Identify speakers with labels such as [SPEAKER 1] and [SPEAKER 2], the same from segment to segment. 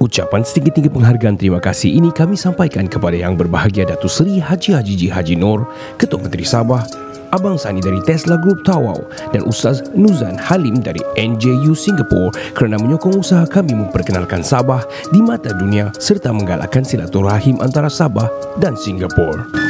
[SPEAKER 1] Ucapan setinggi-tinggi penghargaan terima kasih ini kami sampaikan kepada Yang Berbahagia Datuk Seri Haji Haji Ji Haji Nur, Ketua Menteri Sabah, Abang Sani dari Tesla Group Tawau dan Ustaz Nuzan Halim dari NJU Singapore kerana menyokong usaha kami memperkenalkan Sabah di mata dunia serta menggalakkan silaturahim antara Sabah dan Singapore.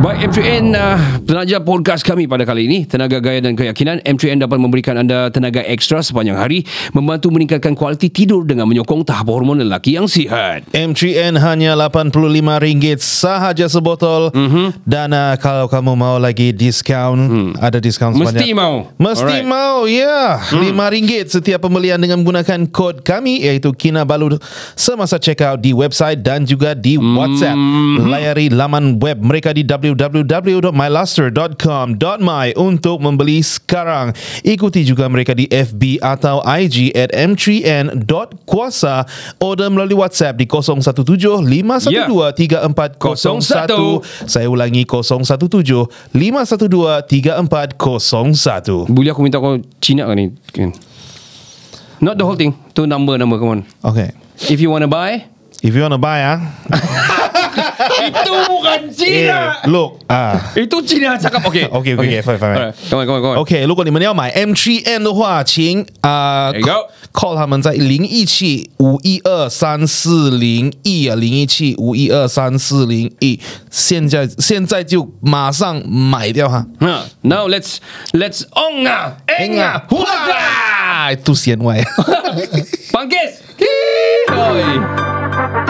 [SPEAKER 1] Baik M3N uh, Tenaga podcast kami pada kali ini Tenaga gaya dan keyakinan M3N dapat memberikan anda tenaga ekstra sepanjang hari Membantu meningkatkan kualiti tidur Dengan menyokong tahap hormon lelaki yang sihat
[SPEAKER 2] M3N hanya RM85 sahaja sebotol
[SPEAKER 1] Mhm.
[SPEAKER 2] mm-hmm. Dan uh, kalau kamu mau lagi diskaun hmm. Ada diskaun
[SPEAKER 1] Mesti
[SPEAKER 2] sebanyak
[SPEAKER 1] mau.
[SPEAKER 2] Mesti
[SPEAKER 1] Alright.
[SPEAKER 2] mau Ya yeah.
[SPEAKER 1] Hmm.
[SPEAKER 2] RM5 setiap pembelian dengan menggunakan kod kami Iaitu Kinabalu Semasa check out di website Dan juga di
[SPEAKER 1] Hmm.
[SPEAKER 2] WhatsApp Layari laman web mereka di www.myluster.com.my Untuk membeli sekarang. Ikuti juga mereka di FB atau IG At m3n.kuasa Order melalui WhatsApp di 017-512-3401 Saya ulangi 017-512-3401
[SPEAKER 1] Boleh aku minta kau Cina kan ni? Not the whole thing. Tu number-number come on.
[SPEAKER 2] Okay.
[SPEAKER 1] If you want to buy
[SPEAKER 2] If you want to buy ah,
[SPEAKER 1] Itu bukan
[SPEAKER 2] eh, Look ah.
[SPEAKER 1] Itu Cina cakap Okay
[SPEAKER 2] Okay, okay, okay, fine, fine, fine.
[SPEAKER 1] Alright, Come on come on come on
[SPEAKER 2] OK，如果你们要买 M3N 的话，请啊、call 他们在零一七五一二三四零一啊，零一七五一二三四零一，现在现在就马上买掉哈。
[SPEAKER 1] 嗯、uh,，Now let's Let's on ah Eng ah Huaga
[SPEAKER 2] 啊，都闲歪。
[SPEAKER 1] Pangkis Oi.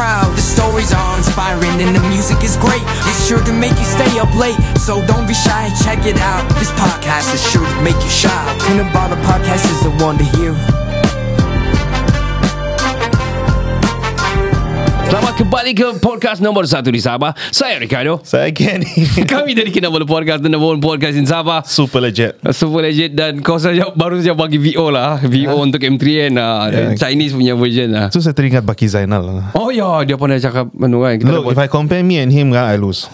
[SPEAKER 3] The stories are inspiring and the music is great. It's sure to make you stay up late. So don't be shy, check it out. This podcast is sure to make you shy. Cannabolic podcast is the one to hear.
[SPEAKER 1] Selamat kembali ke podcast nombor satu di Sabah Saya Ricardo
[SPEAKER 2] Saya Kenny.
[SPEAKER 1] Kami dari Kinabalu Podcast The number one podcast in Sabah
[SPEAKER 2] Super legit.
[SPEAKER 1] Super legit Dan kau saja baru saja bagi VO lah VO untuk M3N lah
[SPEAKER 2] Ya.
[SPEAKER 1] Chinese punya version lah
[SPEAKER 2] Tu saya teringat Baki Zainal.
[SPEAKER 1] Oh ya Dia pernah cakap anu kan kita
[SPEAKER 2] Look,
[SPEAKER 1] dapat-
[SPEAKER 2] if I compare me and him, I lose.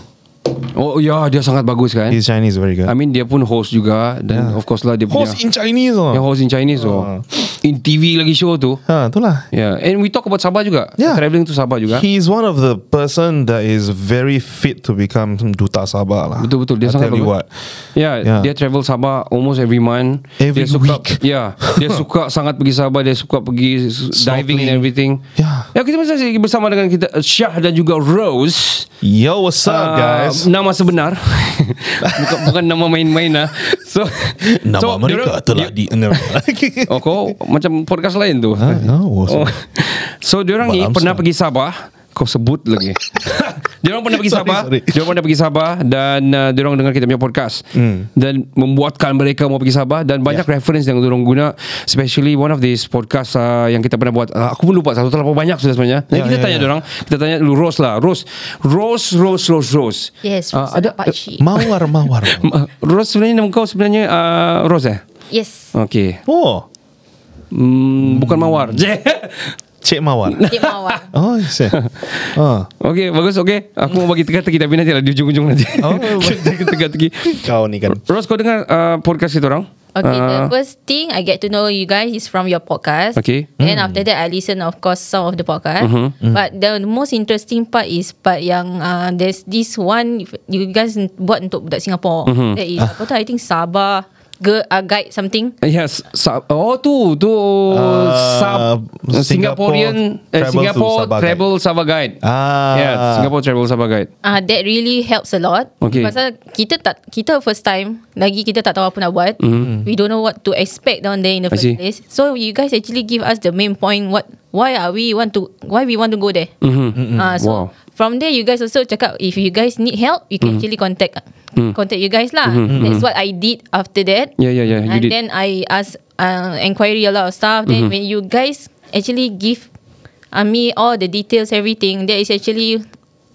[SPEAKER 1] Oh ya Dia sangat bagus kan
[SPEAKER 2] His Chinese very good.
[SPEAKER 1] I mean dia pun host juga Dan of course lah dia punya
[SPEAKER 2] Host in Chinese oh.
[SPEAKER 1] host in Chinese oh. In TV lagi show tu
[SPEAKER 2] Ha, itulah.
[SPEAKER 1] Yeah, and we talk about Sabah juga.
[SPEAKER 2] Yeah.
[SPEAKER 1] Traveling to Sabah juga.
[SPEAKER 2] He's one of the person that is very fit to become duta Sabah lah.
[SPEAKER 1] Betul betul dia
[SPEAKER 2] I
[SPEAKER 1] sangat
[SPEAKER 2] tell you
[SPEAKER 1] bagus.
[SPEAKER 2] what.
[SPEAKER 1] Yeah,
[SPEAKER 2] Yeah.
[SPEAKER 1] dia travel Sabah almost every month.
[SPEAKER 2] Every
[SPEAKER 1] dia suka,
[SPEAKER 2] week.
[SPEAKER 1] Yeah, dia suka sangat pergi Sabah, dia suka pergi diving and
[SPEAKER 2] Snorkeling.
[SPEAKER 1] everything.
[SPEAKER 2] Yeah.
[SPEAKER 1] Ya, kita masih bersama dengan kita Syah dan juga Rose.
[SPEAKER 2] Yo, what's up,
[SPEAKER 1] Ah,
[SPEAKER 2] guys?
[SPEAKER 1] nama sebenar. bukan bukan nama main-main lah. So
[SPEAKER 2] Nama
[SPEAKER 1] so,
[SPEAKER 2] mereka
[SPEAKER 1] diorang-
[SPEAKER 2] telah
[SPEAKER 1] di-. Oh kau macam podcast lain tu.
[SPEAKER 2] Ah, no,
[SPEAKER 1] Oh. So diorang ni pernah pergi Sabah kau sebut lagi. diorang pernah pergi Sabah.
[SPEAKER 2] sorry.
[SPEAKER 1] Diorang pernah pergi Sabah dan uh, diorang dengar kita punya podcast.
[SPEAKER 2] Hmm.
[SPEAKER 1] Dan membuatkan mereka mau pergi Sabah dan banyak
[SPEAKER 2] Ya.
[SPEAKER 1] reference yang diorang guna especially one of these podcast uh, yang kita pernah buat. Uh, aku pun lupa satu terlalu banyak sudah sebenarnya. Dan
[SPEAKER 2] Ya,
[SPEAKER 1] kita
[SPEAKER 2] ya,
[SPEAKER 1] tanya
[SPEAKER 2] ya.
[SPEAKER 1] diorang, kita tanya dulu Rose lah. Rose, Rose, Rose, Rose, Rose.
[SPEAKER 4] Yes,
[SPEAKER 1] Ah,
[SPEAKER 4] ada
[SPEAKER 1] ada-
[SPEAKER 4] pakcik.
[SPEAKER 2] Mawar, mawar.
[SPEAKER 1] Ma- Rose sebenarnya nama kau sebenarnya uh, Rose eh?
[SPEAKER 4] Yes.
[SPEAKER 1] Okay.
[SPEAKER 2] Oh,
[SPEAKER 1] Hmm, bukan Mawar.
[SPEAKER 2] Cik Mawar.
[SPEAKER 4] Cik Mawar.
[SPEAKER 2] Oh, saya. Ah.
[SPEAKER 1] Okey, bagus okey. Aku mau bagi teka-teki tapi nanti lah di ujung-ujung nanti.
[SPEAKER 2] Oh,
[SPEAKER 1] Kita teka-teki.
[SPEAKER 2] Kau ni kan.
[SPEAKER 1] Ros kau dengar uh, podcast kita orang?
[SPEAKER 4] Okay,
[SPEAKER 1] Ah,
[SPEAKER 4] the first thing I get to know you guys is from your podcast.
[SPEAKER 1] Okay.
[SPEAKER 4] And after that, I listen, of course, some of the podcast. But the most interesting part is part yang uh, there's this one you guys buat untuk budak Singapore. That is apa tu? I think Sabah. Girl, uh, guide something.
[SPEAKER 1] Yes, sa- oh tu tu
[SPEAKER 2] Uh,
[SPEAKER 1] sub
[SPEAKER 2] Singapore
[SPEAKER 1] Singaporean uh, Singapore
[SPEAKER 2] Sabah
[SPEAKER 1] Travel Sabah Guide.
[SPEAKER 2] Ah.
[SPEAKER 1] Yeah, Singapore Travel Sabah Guide.
[SPEAKER 4] Ah, uh, that really helps a lot.
[SPEAKER 1] Okay.
[SPEAKER 4] Pasal kita tak kita first time lagi kita tak tahu apa nak buat.
[SPEAKER 1] Mhm.
[SPEAKER 4] We don't know what to expect down there in the
[SPEAKER 1] I
[SPEAKER 4] first
[SPEAKER 1] see.
[SPEAKER 4] place. So you guys actually give us the main point. What why are we want to why we want to go there?
[SPEAKER 1] Mhm.
[SPEAKER 4] Ah, so
[SPEAKER 1] Wow.
[SPEAKER 4] From there you guys also check out if you guys need help, you can actually contact contact you guys lah. That's what I did after that.
[SPEAKER 1] Yeah, yeah, yeah. You
[SPEAKER 4] and
[SPEAKER 1] did.
[SPEAKER 4] then I ask uh, inquiry a lot of stuff. Then when you guys actually give uh, me all the details, everything, that is actually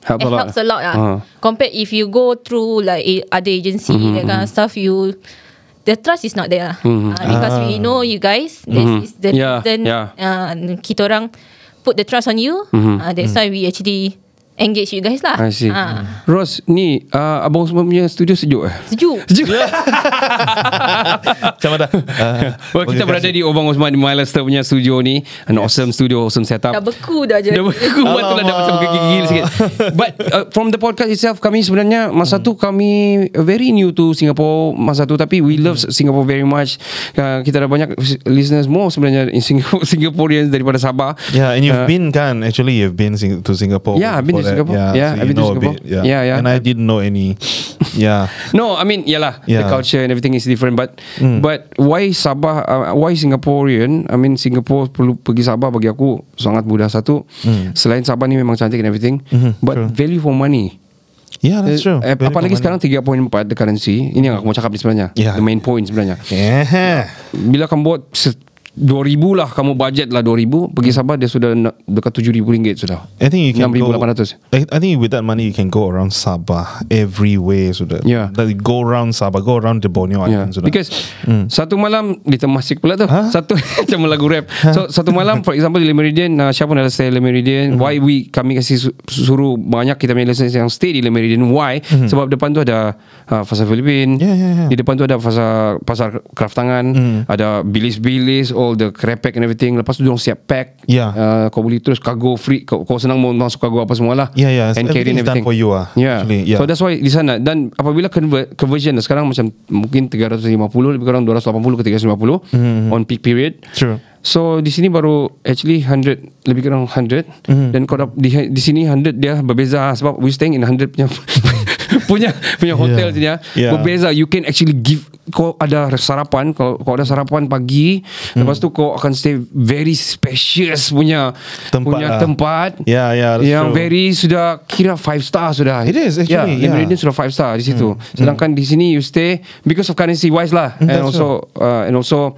[SPEAKER 1] Help
[SPEAKER 4] it
[SPEAKER 1] a lot.
[SPEAKER 4] helps a lot lah.
[SPEAKER 1] Uh-huh.
[SPEAKER 4] Compared if you go through like other agency that kind of stuff, you the trust is not there lah. Uh, because we know you guys. This is the
[SPEAKER 1] Yeah,
[SPEAKER 4] reason
[SPEAKER 1] yeah.
[SPEAKER 4] Uh, kita orang put the trust on you. Uh, that's why we actually engage you guys lah.
[SPEAKER 1] I see.
[SPEAKER 4] Ah.
[SPEAKER 1] Ros, ni uh, abang semua punya studio sejuk eh?
[SPEAKER 4] Sejuk.
[SPEAKER 1] Sejuk.
[SPEAKER 2] Macam mana? Uh,
[SPEAKER 1] well, kita berada di Obang Osman di Milester punya studio ni. An awesome studio, awesome setup.
[SPEAKER 4] Dah beku dah je.
[SPEAKER 1] Dah beku betul lah dah macam gigil sikit. But uh, from the podcast itself kami sebenarnya masa tu kami very new to Singapore masa tu tapi we love Singapore very much. Uh, kita ada banyak listeners more sebenarnya in Singapore Singaporeans daripada Sabah.
[SPEAKER 2] Yeah, and you've
[SPEAKER 1] Uh,
[SPEAKER 2] been kan actually you've been sing- to Singapore.
[SPEAKER 1] Yeah, I've been to. Singapore.
[SPEAKER 2] Yeah,
[SPEAKER 1] Yeah,
[SPEAKER 2] so
[SPEAKER 1] I've been to Singapore.
[SPEAKER 2] bit, Yeah.
[SPEAKER 1] Yeah, yeah.
[SPEAKER 2] And I didn't know any. Yeah.
[SPEAKER 1] No, I mean, yalah, the
[SPEAKER 2] Yeah.
[SPEAKER 1] culture and everything is different. But but why Sabah? Uh, why Singaporean? I mean, Singapore perlu pergi Sabah bagi aku sangat mudah satu. Selain Sabah ni memang cantik and everything, but
[SPEAKER 2] true.
[SPEAKER 1] value for money.
[SPEAKER 2] Yeah, that's true.
[SPEAKER 1] Eh,
[SPEAKER 2] Very
[SPEAKER 1] apalagi
[SPEAKER 2] common.
[SPEAKER 1] sekarang 3.4 the currency. Ini yang aku mau cakap ni sebenarnya.
[SPEAKER 2] Yeah.
[SPEAKER 1] The main point sebenarnya.
[SPEAKER 2] Yeah.
[SPEAKER 1] Bila kamu buat 2000 lah kamu budget lah 2000 pergi Sabah dia sudah nak- dekat 7000 ringgit sudah.
[SPEAKER 2] I think you can go.
[SPEAKER 1] 6800.
[SPEAKER 2] I, I think with that money you can go around Sabah every way. So that
[SPEAKER 1] Yeah.
[SPEAKER 2] you go around Sabah, go around the Borneo
[SPEAKER 1] Yeah.
[SPEAKER 2] Islands. sudah.
[SPEAKER 1] Because satu malam di Temasik pula tu.
[SPEAKER 2] Huh?
[SPEAKER 1] Satu macam lagu rap. So satu malam for example di Le Meridien, uh, siapa nak stay Le Meridien? Why we kami kasih su- suruh banyak kita punya listeners yang stay di Le Meridien. Why? Sebab depan tu ada uh, Pasar Filipin.
[SPEAKER 2] Yeah, yeah, yeah.
[SPEAKER 1] Di depan tu ada pasar pasar craft tangan, ada bilis-bilis, all the krepek and everything. Lepas tu diorang siap pack.
[SPEAKER 2] Yeah.
[SPEAKER 1] Uh, kau boleh terus cargo free. Kau, kau senang mau masuk cargo apa semua lah.
[SPEAKER 2] Yeah, yeah.
[SPEAKER 1] And carry
[SPEAKER 2] Everything done for you ah,
[SPEAKER 1] Yeah.
[SPEAKER 2] actually, yeah.
[SPEAKER 1] So that's why di sana dan apabila convert conversion sekarang macam mungkin 350 lebih kurang 280 ke 350 on peak period.
[SPEAKER 2] Mm-hmm. True.
[SPEAKER 1] So di sini baru actually 100 lebih kurang 100
[SPEAKER 2] Mm-hmm.
[SPEAKER 1] dan kau dah- di di sini 100 dia berbeza sebab we staying in 100 punya punya punya hotel
[SPEAKER 2] Yeah.
[SPEAKER 1] yeah. dia
[SPEAKER 2] Yeah.
[SPEAKER 1] berbeza you can actually give kau ada sarapan kau kau ada sarapan pagi
[SPEAKER 2] Hmm.
[SPEAKER 1] lepas tu kau akan stay very spacious punya
[SPEAKER 2] Tempat
[SPEAKER 1] punya
[SPEAKER 2] lah.
[SPEAKER 1] tempat
[SPEAKER 2] Yeah, yeah, that's
[SPEAKER 1] yang
[SPEAKER 2] true.
[SPEAKER 1] very sudah kira five star sudah
[SPEAKER 2] It is, actually,
[SPEAKER 1] yeah,
[SPEAKER 2] yeah. Hmm.
[SPEAKER 1] Meridian sudah five star di situ sedangkan di sini you stay because of currency wise lah and
[SPEAKER 2] that's
[SPEAKER 1] also uh, and also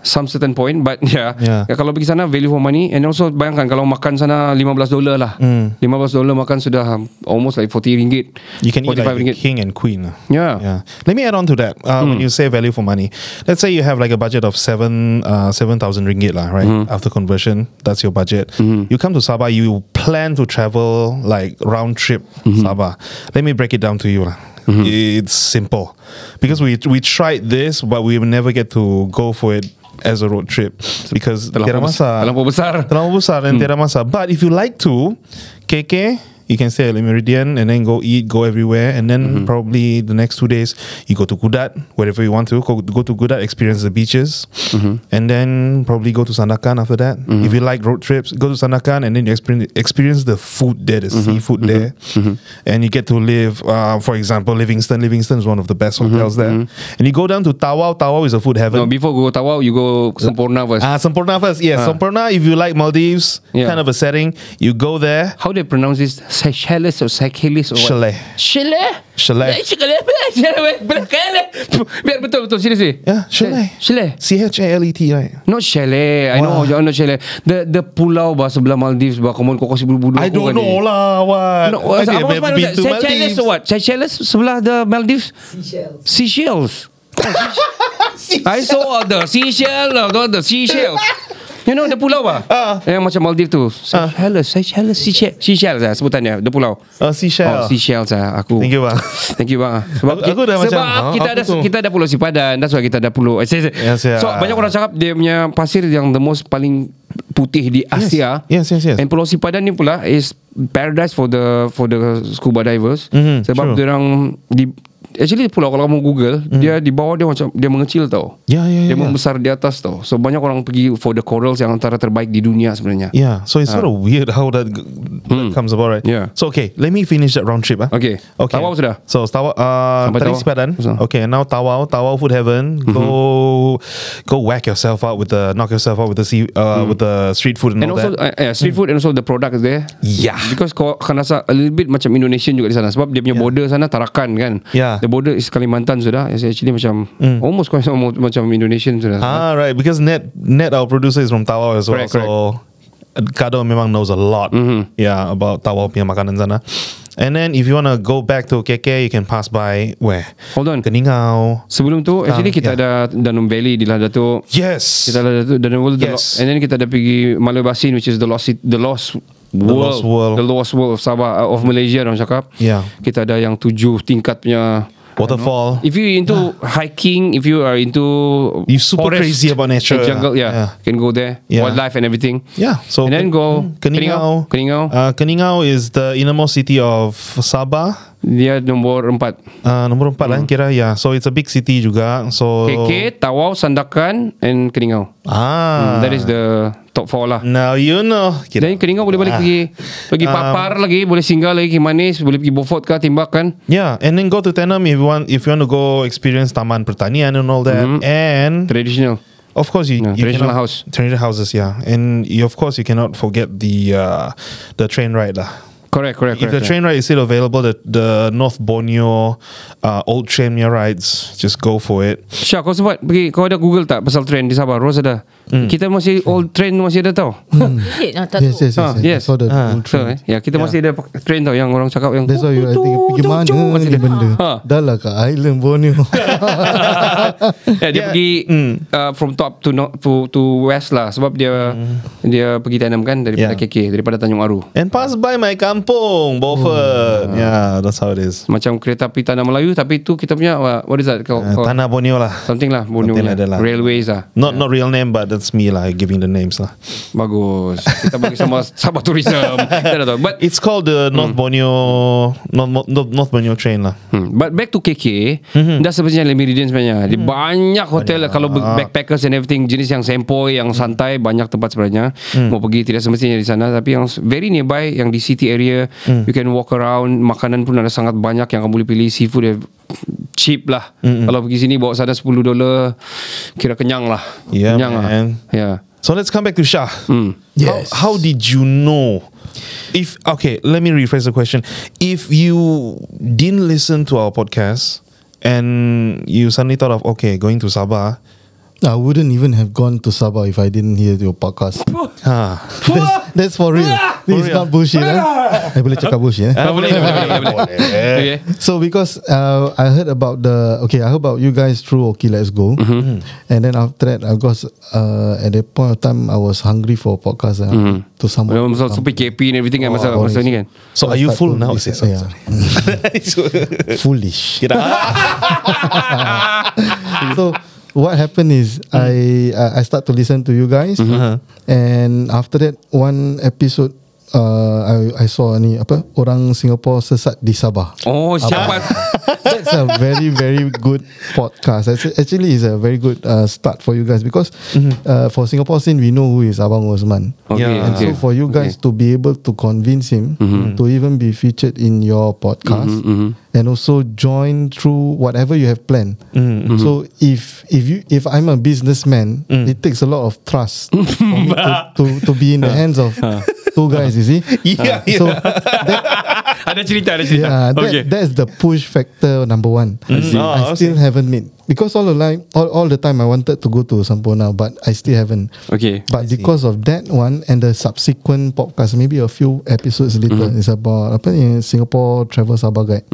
[SPEAKER 1] some certain point but yeah,
[SPEAKER 2] Hmm. Yeah.
[SPEAKER 1] Ya, kalau pergi sana value for money and also bayangkan kalau makan sana 15 dolar lah 15 dolar makan sudah almost like 40 ringgit
[SPEAKER 2] Hmm. You can eat
[SPEAKER 1] 45
[SPEAKER 2] like
[SPEAKER 1] ringgit
[SPEAKER 2] king and queen. ah.
[SPEAKER 1] Yeah.
[SPEAKER 2] Yeah. Let me add on to that. Uh, When you say value for money, let's say you have like a budget of seven uh, seven thousand ringgit lah, right? Mm-hmm. After conversion, that's your budget. Mm-hmm. You come to Sabah, you plan to travel like round trip mm-hmm. Sabah. Let me break it down to you lah. It's simple because we we tried this, but we will never get to go for it as a road trip because
[SPEAKER 1] Terlampau
[SPEAKER 2] tiada
[SPEAKER 1] besar-
[SPEAKER 2] masa.
[SPEAKER 1] terlampau besar.
[SPEAKER 2] Besar dan hmm. tiada masa. But if you like to, KK, you can stay at Le Meridian and then go eat, go everywhere, and then mm-hmm. probably the next two days you go to Kudat, wherever you want to. Go, go to Kudat, experience the beaches, mm-hmm. and then probably go to Sandakan after that. Mm-hmm. If you like road trips, go to Sandakan and then you experience experience the food there, the seafood there, and you get to live. Uh, for example, Livingston. Livingston is one of the best hotels there, and you go down to Tawau. Tawau is a food heaven.
[SPEAKER 1] no, before go to Tawau you go Sempurna first
[SPEAKER 2] Ah, Sampurna first. Yes, ah. Sampurna. If you like Maldives,
[SPEAKER 1] Yeah.
[SPEAKER 2] kind of a setting, you go there.
[SPEAKER 1] how do they pronounce this Seychelles or Seychelles or
[SPEAKER 2] Chalet.
[SPEAKER 1] Chalet
[SPEAKER 2] Chalet.
[SPEAKER 1] Eh, Chalet Chalet Chalet Biar betul betul Seriously
[SPEAKER 2] Yeah, chalet.
[SPEAKER 1] Chalet
[SPEAKER 2] C H A L E T, right?
[SPEAKER 1] Not chalet I know
[SPEAKER 2] Wah.
[SPEAKER 1] you know chalet The the pulau bah sebelah Maldives bah Kamu kau kasih bulu-bulu
[SPEAKER 2] I
[SPEAKER 1] aku
[SPEAKER 2] don't
[SPEAKER 1] kan
[SPEAKER 2] know lah. What?
[SPEAKER 1] No,
[SPEAKER 2] I never been to
[SPEAKER 1] Seychelles
[SPEAKER 2] Maldives.
[SPEAKER 1] or what? Seychelles sebelah the Maldives? Seashells. I saw the seashell, the, the seashells. You know the pulau bah?
[SPEAKER 2] Ah.
[SPEAKER 1] Yang macam Maldives tu. Seychelles, Seychelles, Seychelles, Seychelles lah sebutannya, the pulau.
[SPEAKER 2] Oh, seashell.
[SPEAKER 1] Oh, Seychelles lah aku.
[SPEAKER 2] Thank you, bang.
[SPEAKER 1] Thank you bang. Sebab,
[SPEAKER 2] Aku- aku dah
[SPEAKER 1] sebab
[SPEAKER 2] macam,
[SPEAKER 1] kita
[SPEAKER 2] apa
[SPEAKER 1] ada
[SPEAKER 2] tu?
[SPEAKER 1] kita ada pulau Sipadan. That's why kita ada pulau. Eh, saya-
[SPEAKER 2] Yes, yeah.
[SPEAKER 1] So banyak orang cakap dia punya pasir yang the most paling putih di Asia.
[SPEAKER 2] Yes, yes, yes.
[SPEAKER 1] And Pulau Sipadan ni pula is paradise for the for the scuba divers.
[SPEAKER 2] Mhm,
[SPEAKER 1] sebab dia orang di actually pulau kalau kamu Google, dia di bawah dia macam dia mengecil tau.
[SPEAKER 2] Yeah, yeah,
[SPEAKER 1] Dia
[SPEAKER 2] yeah.
[SPEAKER 1] membesar di atas tau. So banyak orang pergi for the corals yang antara terbaik di dunia sebenarnya.
[SPEAKER 2] Yeah, so it's sort of weird how that, that comes about, right?
[SPEAKER 1] Yeah.
[SPEAKER 2] So okay, let me finish that round trip. Ah.
[SPEAKER 1] Okay.
[SPEAKER 2] Okay.
[SPEAKER 1] Tawau sudah?
[SPEAKER 2] So Tawau, uh, tadi? Sepadan. Okay, now Tawau, Tawau Food Heaven. Go, go whack yourself out with the, knock yourself out with the sea, uh, with the street food and,
[SPEAKER 1] And
[SPEAKER 2] all
[SPEAKER 1] also
[SPEAKER 2] that.
[SPEAKER 1] uh, yeah, street food and also the product is there.
[SPEAKER 2] Yeah.
[SPEAKER 1] Because kau akan rasa a little bit macam Indonesian juga di sana sebab dia punya border sana Tarakan kan.
[SPEAKER 2] Yeah.
[SPEAKER 1] The border is Kalimantan sudah. It's actually macam almost quite almost macam Indonesian sudah.
[SPEAKER 2] Ah, right. Because Net, Net, our producer is from Tawau as well.
[SPEAKER 1] Correct, correct.
[SPEAKER 2] so Kado memang knows a lot. Yeah, about Tawau punya makanan sana. And then if you want to go back to KK, you can pass by where?
[SPEAKER 1] Hold on.
[SPEAKER 2] Keningau.
[SPEAKER 1] Sebelum tu actually
[SPEAKER 2] Ah,
[SPEAKER 1] kita
[SPEAKER 2] yeah.
[SPEAKER 1] ada Danum Valley di Ladatu.
[SPEAKER 2] Yes.
[SPEAKER 1] Kita ada Danum Danum the
[SPEAKER 2] Yes.
[SPEAKER 1] Lo- and then kita ada pergi Malay Basin which is the lost the lost world,
[SPEAKER 2] lost world.
[SPEAKER 1] the lost world of Sabah uh, of Malaysia orang cakap.
[SPEAKER 2] Yeah.
[SPEAKER 1] Kita ada yang tujuh tingkat punya
[SPEAKER 2] Waterfall.
[SPEAKER 1] If you into hiking, if you are into
[SPEAKER 2] You super crazy about nature.
[SPEAKER 1] jungle, yeah,
[SPEAKER 2] Yeah.
[SPEAKER 1] can go there,
[SPEAKER 2] Yeah.
[SPEAKER 1] wildlife and everything.
[SPEAKER 2] Yeah. So
[SPEAKER 1] and then go
[SPEAKER 2] Keningau.
[SPEAKER 1] Keningau.
[SPEAKER 2] Uh, Keningau is the innermost city of Sabah.
[SPEAKER 1] Dia nombor empat.
[SPEAKER 2] Uh, nombor empat lah kira ya. So it's a big city juga. So
[SPEAKER 1] KK, Tawau, Sandakan, and Keningau.
[SPEAKER 2] ah,
[SPEAKER 1] That is the top four lah.
[SPEAKER 2] now you know. Kira.
[SPEAKER 1] Dan Keningau boleh balik
[SPEAKER 2] Ah.
[SPEAKER 1] pergi pergi
[SPEAKER 2] Um,
[SPEAKER 1] Papar lagi, boleh singgah lagi ke Manis, boleh pergi Beaufort ke Timbak kan.
[SPEAKER 2] Yeah, and then go to Tenam if you want if you want to go experience Taman Pertanian and all that. And
[SPEAKER 1] Traditional.
[SPEAKER 2] of course you,
[SPEAKER 1] Yeah,
[SPEAKER 2] you
[SPEAKER 1] traditional
[SPEAKER 2] cannot-
[SPEAKER 1] house.
[SPEAKER 2] traditional houses, yeah. And you, of course you cannot forget the uh, the train ride lah.
[SPEAKER 1] Correct, correct,
[SPEAKER 2] If
[SPEAKER 1] correct.
[SPEAKER 2] the train ride is still available, the the North Borneo uh, old train rides, just go for it.
[SPEAKER 1] Syah, kau sempat pergi, kau ada Google tak pasal train di Sabah? Ros ada.
[SPEAKER 2] Hmm.
[SPEAKER 1] Kita masih old train masih ada tau.
[SPEAKER 4] Ah, tak
[SPEAKER 5] Yes,
[SPEAKER 4] tahu.
[SPEAKER 5] yes, yes.
[SPEAKER 1] Ah,
[SPEAKER 5] yes.
[SPEAKER 1] yes.
[SPEAKER 5] I saw the old
[SPEAKER 1] So,
[SPEAKER 5] train.
[SPEAKER 1] eh, ya kita masih ada train tau yang orang cakap yang
[SPEAKER 5] That's why you I think pergi mana
[SPEAKER 1] Masih
[SPEAKER 5] ni
[SPEAKER 1] ada.
[SPEAKER 5] benda.
[SPEAKER 1] Ha.
[SPEAKER 5] Dah lah kat Island Borneo.
[SPEAKER 1] Ya, dia pergi uh, from top to no, to, to west lah sebab dia dia pergi tanam kan daripada
[SPEAKER 2] Yeah.
[SPEAKER 1] KK daripada Tanjung Aru.
[SPEAKER 2] And pass by my kampung, Beaufort. Yeah, that's how it is.
[SPEAKER 1] Macam kereta api tanah Melayu tapi tu kita punya uh, what is that?
[SPEAKER 2] Uh, Tanah Borneo lah.
[SPEAKER 1] something lah Borneo
[SPEAKER 2] Something lah.
[SPEAKER 1] Railways lah.
[SPEAKER 2] Not not real name, but that's me lah giving the names lah.
[SPEAKER 1] Bagus. Kita bagi sama Sabah Tourism. But
[SPEAKER 2] It's called the North Borneo North, North, North Borneo train lah.
[SPEAKER 1] Hmm. But back to KK
[SPEAKER 2] Mhm.
[SPEAKER 1] Dah sebenarnya Le Meridian sebenarnya Dia banyak hotel Kalau backpackers and everything Jenis yang sempoi Yang santai Banyak tempat sebenarnya. Mau pergi tidak semestinya di sana. Tapi yang very nearby Yang di city area You can walk around. Makanan pun ada sangat banyak Yang kamu boleh pilih. Seafood yang cheap lah Kalau pergi sini Bawa sana 10 dolar Kira kenyang lah
[SPEAKER 2] Yeah,
[SPEAKER 1] Kenyang lah
[SPEAKER 2] man.
[SPEAKER 1] yeah.
[SPEAKER 2] So let's come back to Shah.
[SPEAKER 5] Yes.
[SPEAKER 2] How, how did you know? If okay, let me rephrase the question. If you didn't listen to our podcast and you suddenly thought of okay, going to Sabah,
[SPEAKER 5] I wouldn't even have gone to Sabah if I didn't hear your podcast.
[SPEAKER 2] huh?
[SPEAKER 5] that's, that's for real. This is not bullshit. Eh? I boleh cakap bullshit. Eh?
[SPEAKER 1] Ah, boleh, boleh, boleh, boleh. Okay.
[SPEAKER 5] So because uh, I heard about the okay, I heard about you guys through Okay Let's Go, and then after that, I was uh, at that point of time I was hungry for a podcast uh, to someone.
[SPEAKER 1] Masa masa PKP and everything kan Masa,
[SPEAKER 5] Oh,
[SPEAKER 1] masa ni kan
[SPEAKER 2] So are you full now? Say, sorry,
[SPEAKER 5] Yeah.
[SPEAKER 2] sorry.
[SPEAKER 5] Foolish.
[SPEAKER 2] Kira-
[SPEAKER 5] so what happened is I uh, I start to listen to you guys, and after that one episode. Uh, I I saw ni apa orang Singapore sesat di Sabah.
[SPEAKER 1] Oh siapa
[SPEAKER 5] That's a very very good podcast. Actu- Actually, it's a very good uh, start for you guys because uh, for Singapore scene we know who is Abang Osman.
[SPEAKER 1] Okay,
[SPEAKER 2] Yeah.
[SPEAKER 5] And
[SPEAKER 1] okay.
[SPEAKER 5] so for you guys to be able to convince him to even be featured in your podcast and also join through whatever you have planned. So if if you if I'm a businessman, it takes a lot of trust for me to, to to be in the hands of two guys. You see?
[SPEAKER 2] Yeah,
[SPEAKER 5] So
[SPEAKER 2] yeah.
[SPEAKER 5] that,
[SPEAKER 1] Ada cerita Ada cerita
[SPEAKER 5] yeah, that,
[SPEAKER 1] Okay
[SPEAKER 5] that's the push factor number one.
[SPEAKER 2] see.
[SPEAKER 5] I
[SPEAKER 2] Oh,
[SPEAKER 5] still haven't made because all the time, all, all the time I wanted to go to Sampona, but I still haven't.
[SPEAKER 1] Okay
[SPEAKER 5] But because of that one and the subsequent podcast, maybe a few episodes later, it's about apa ni Singapore Travel Sabah Guide.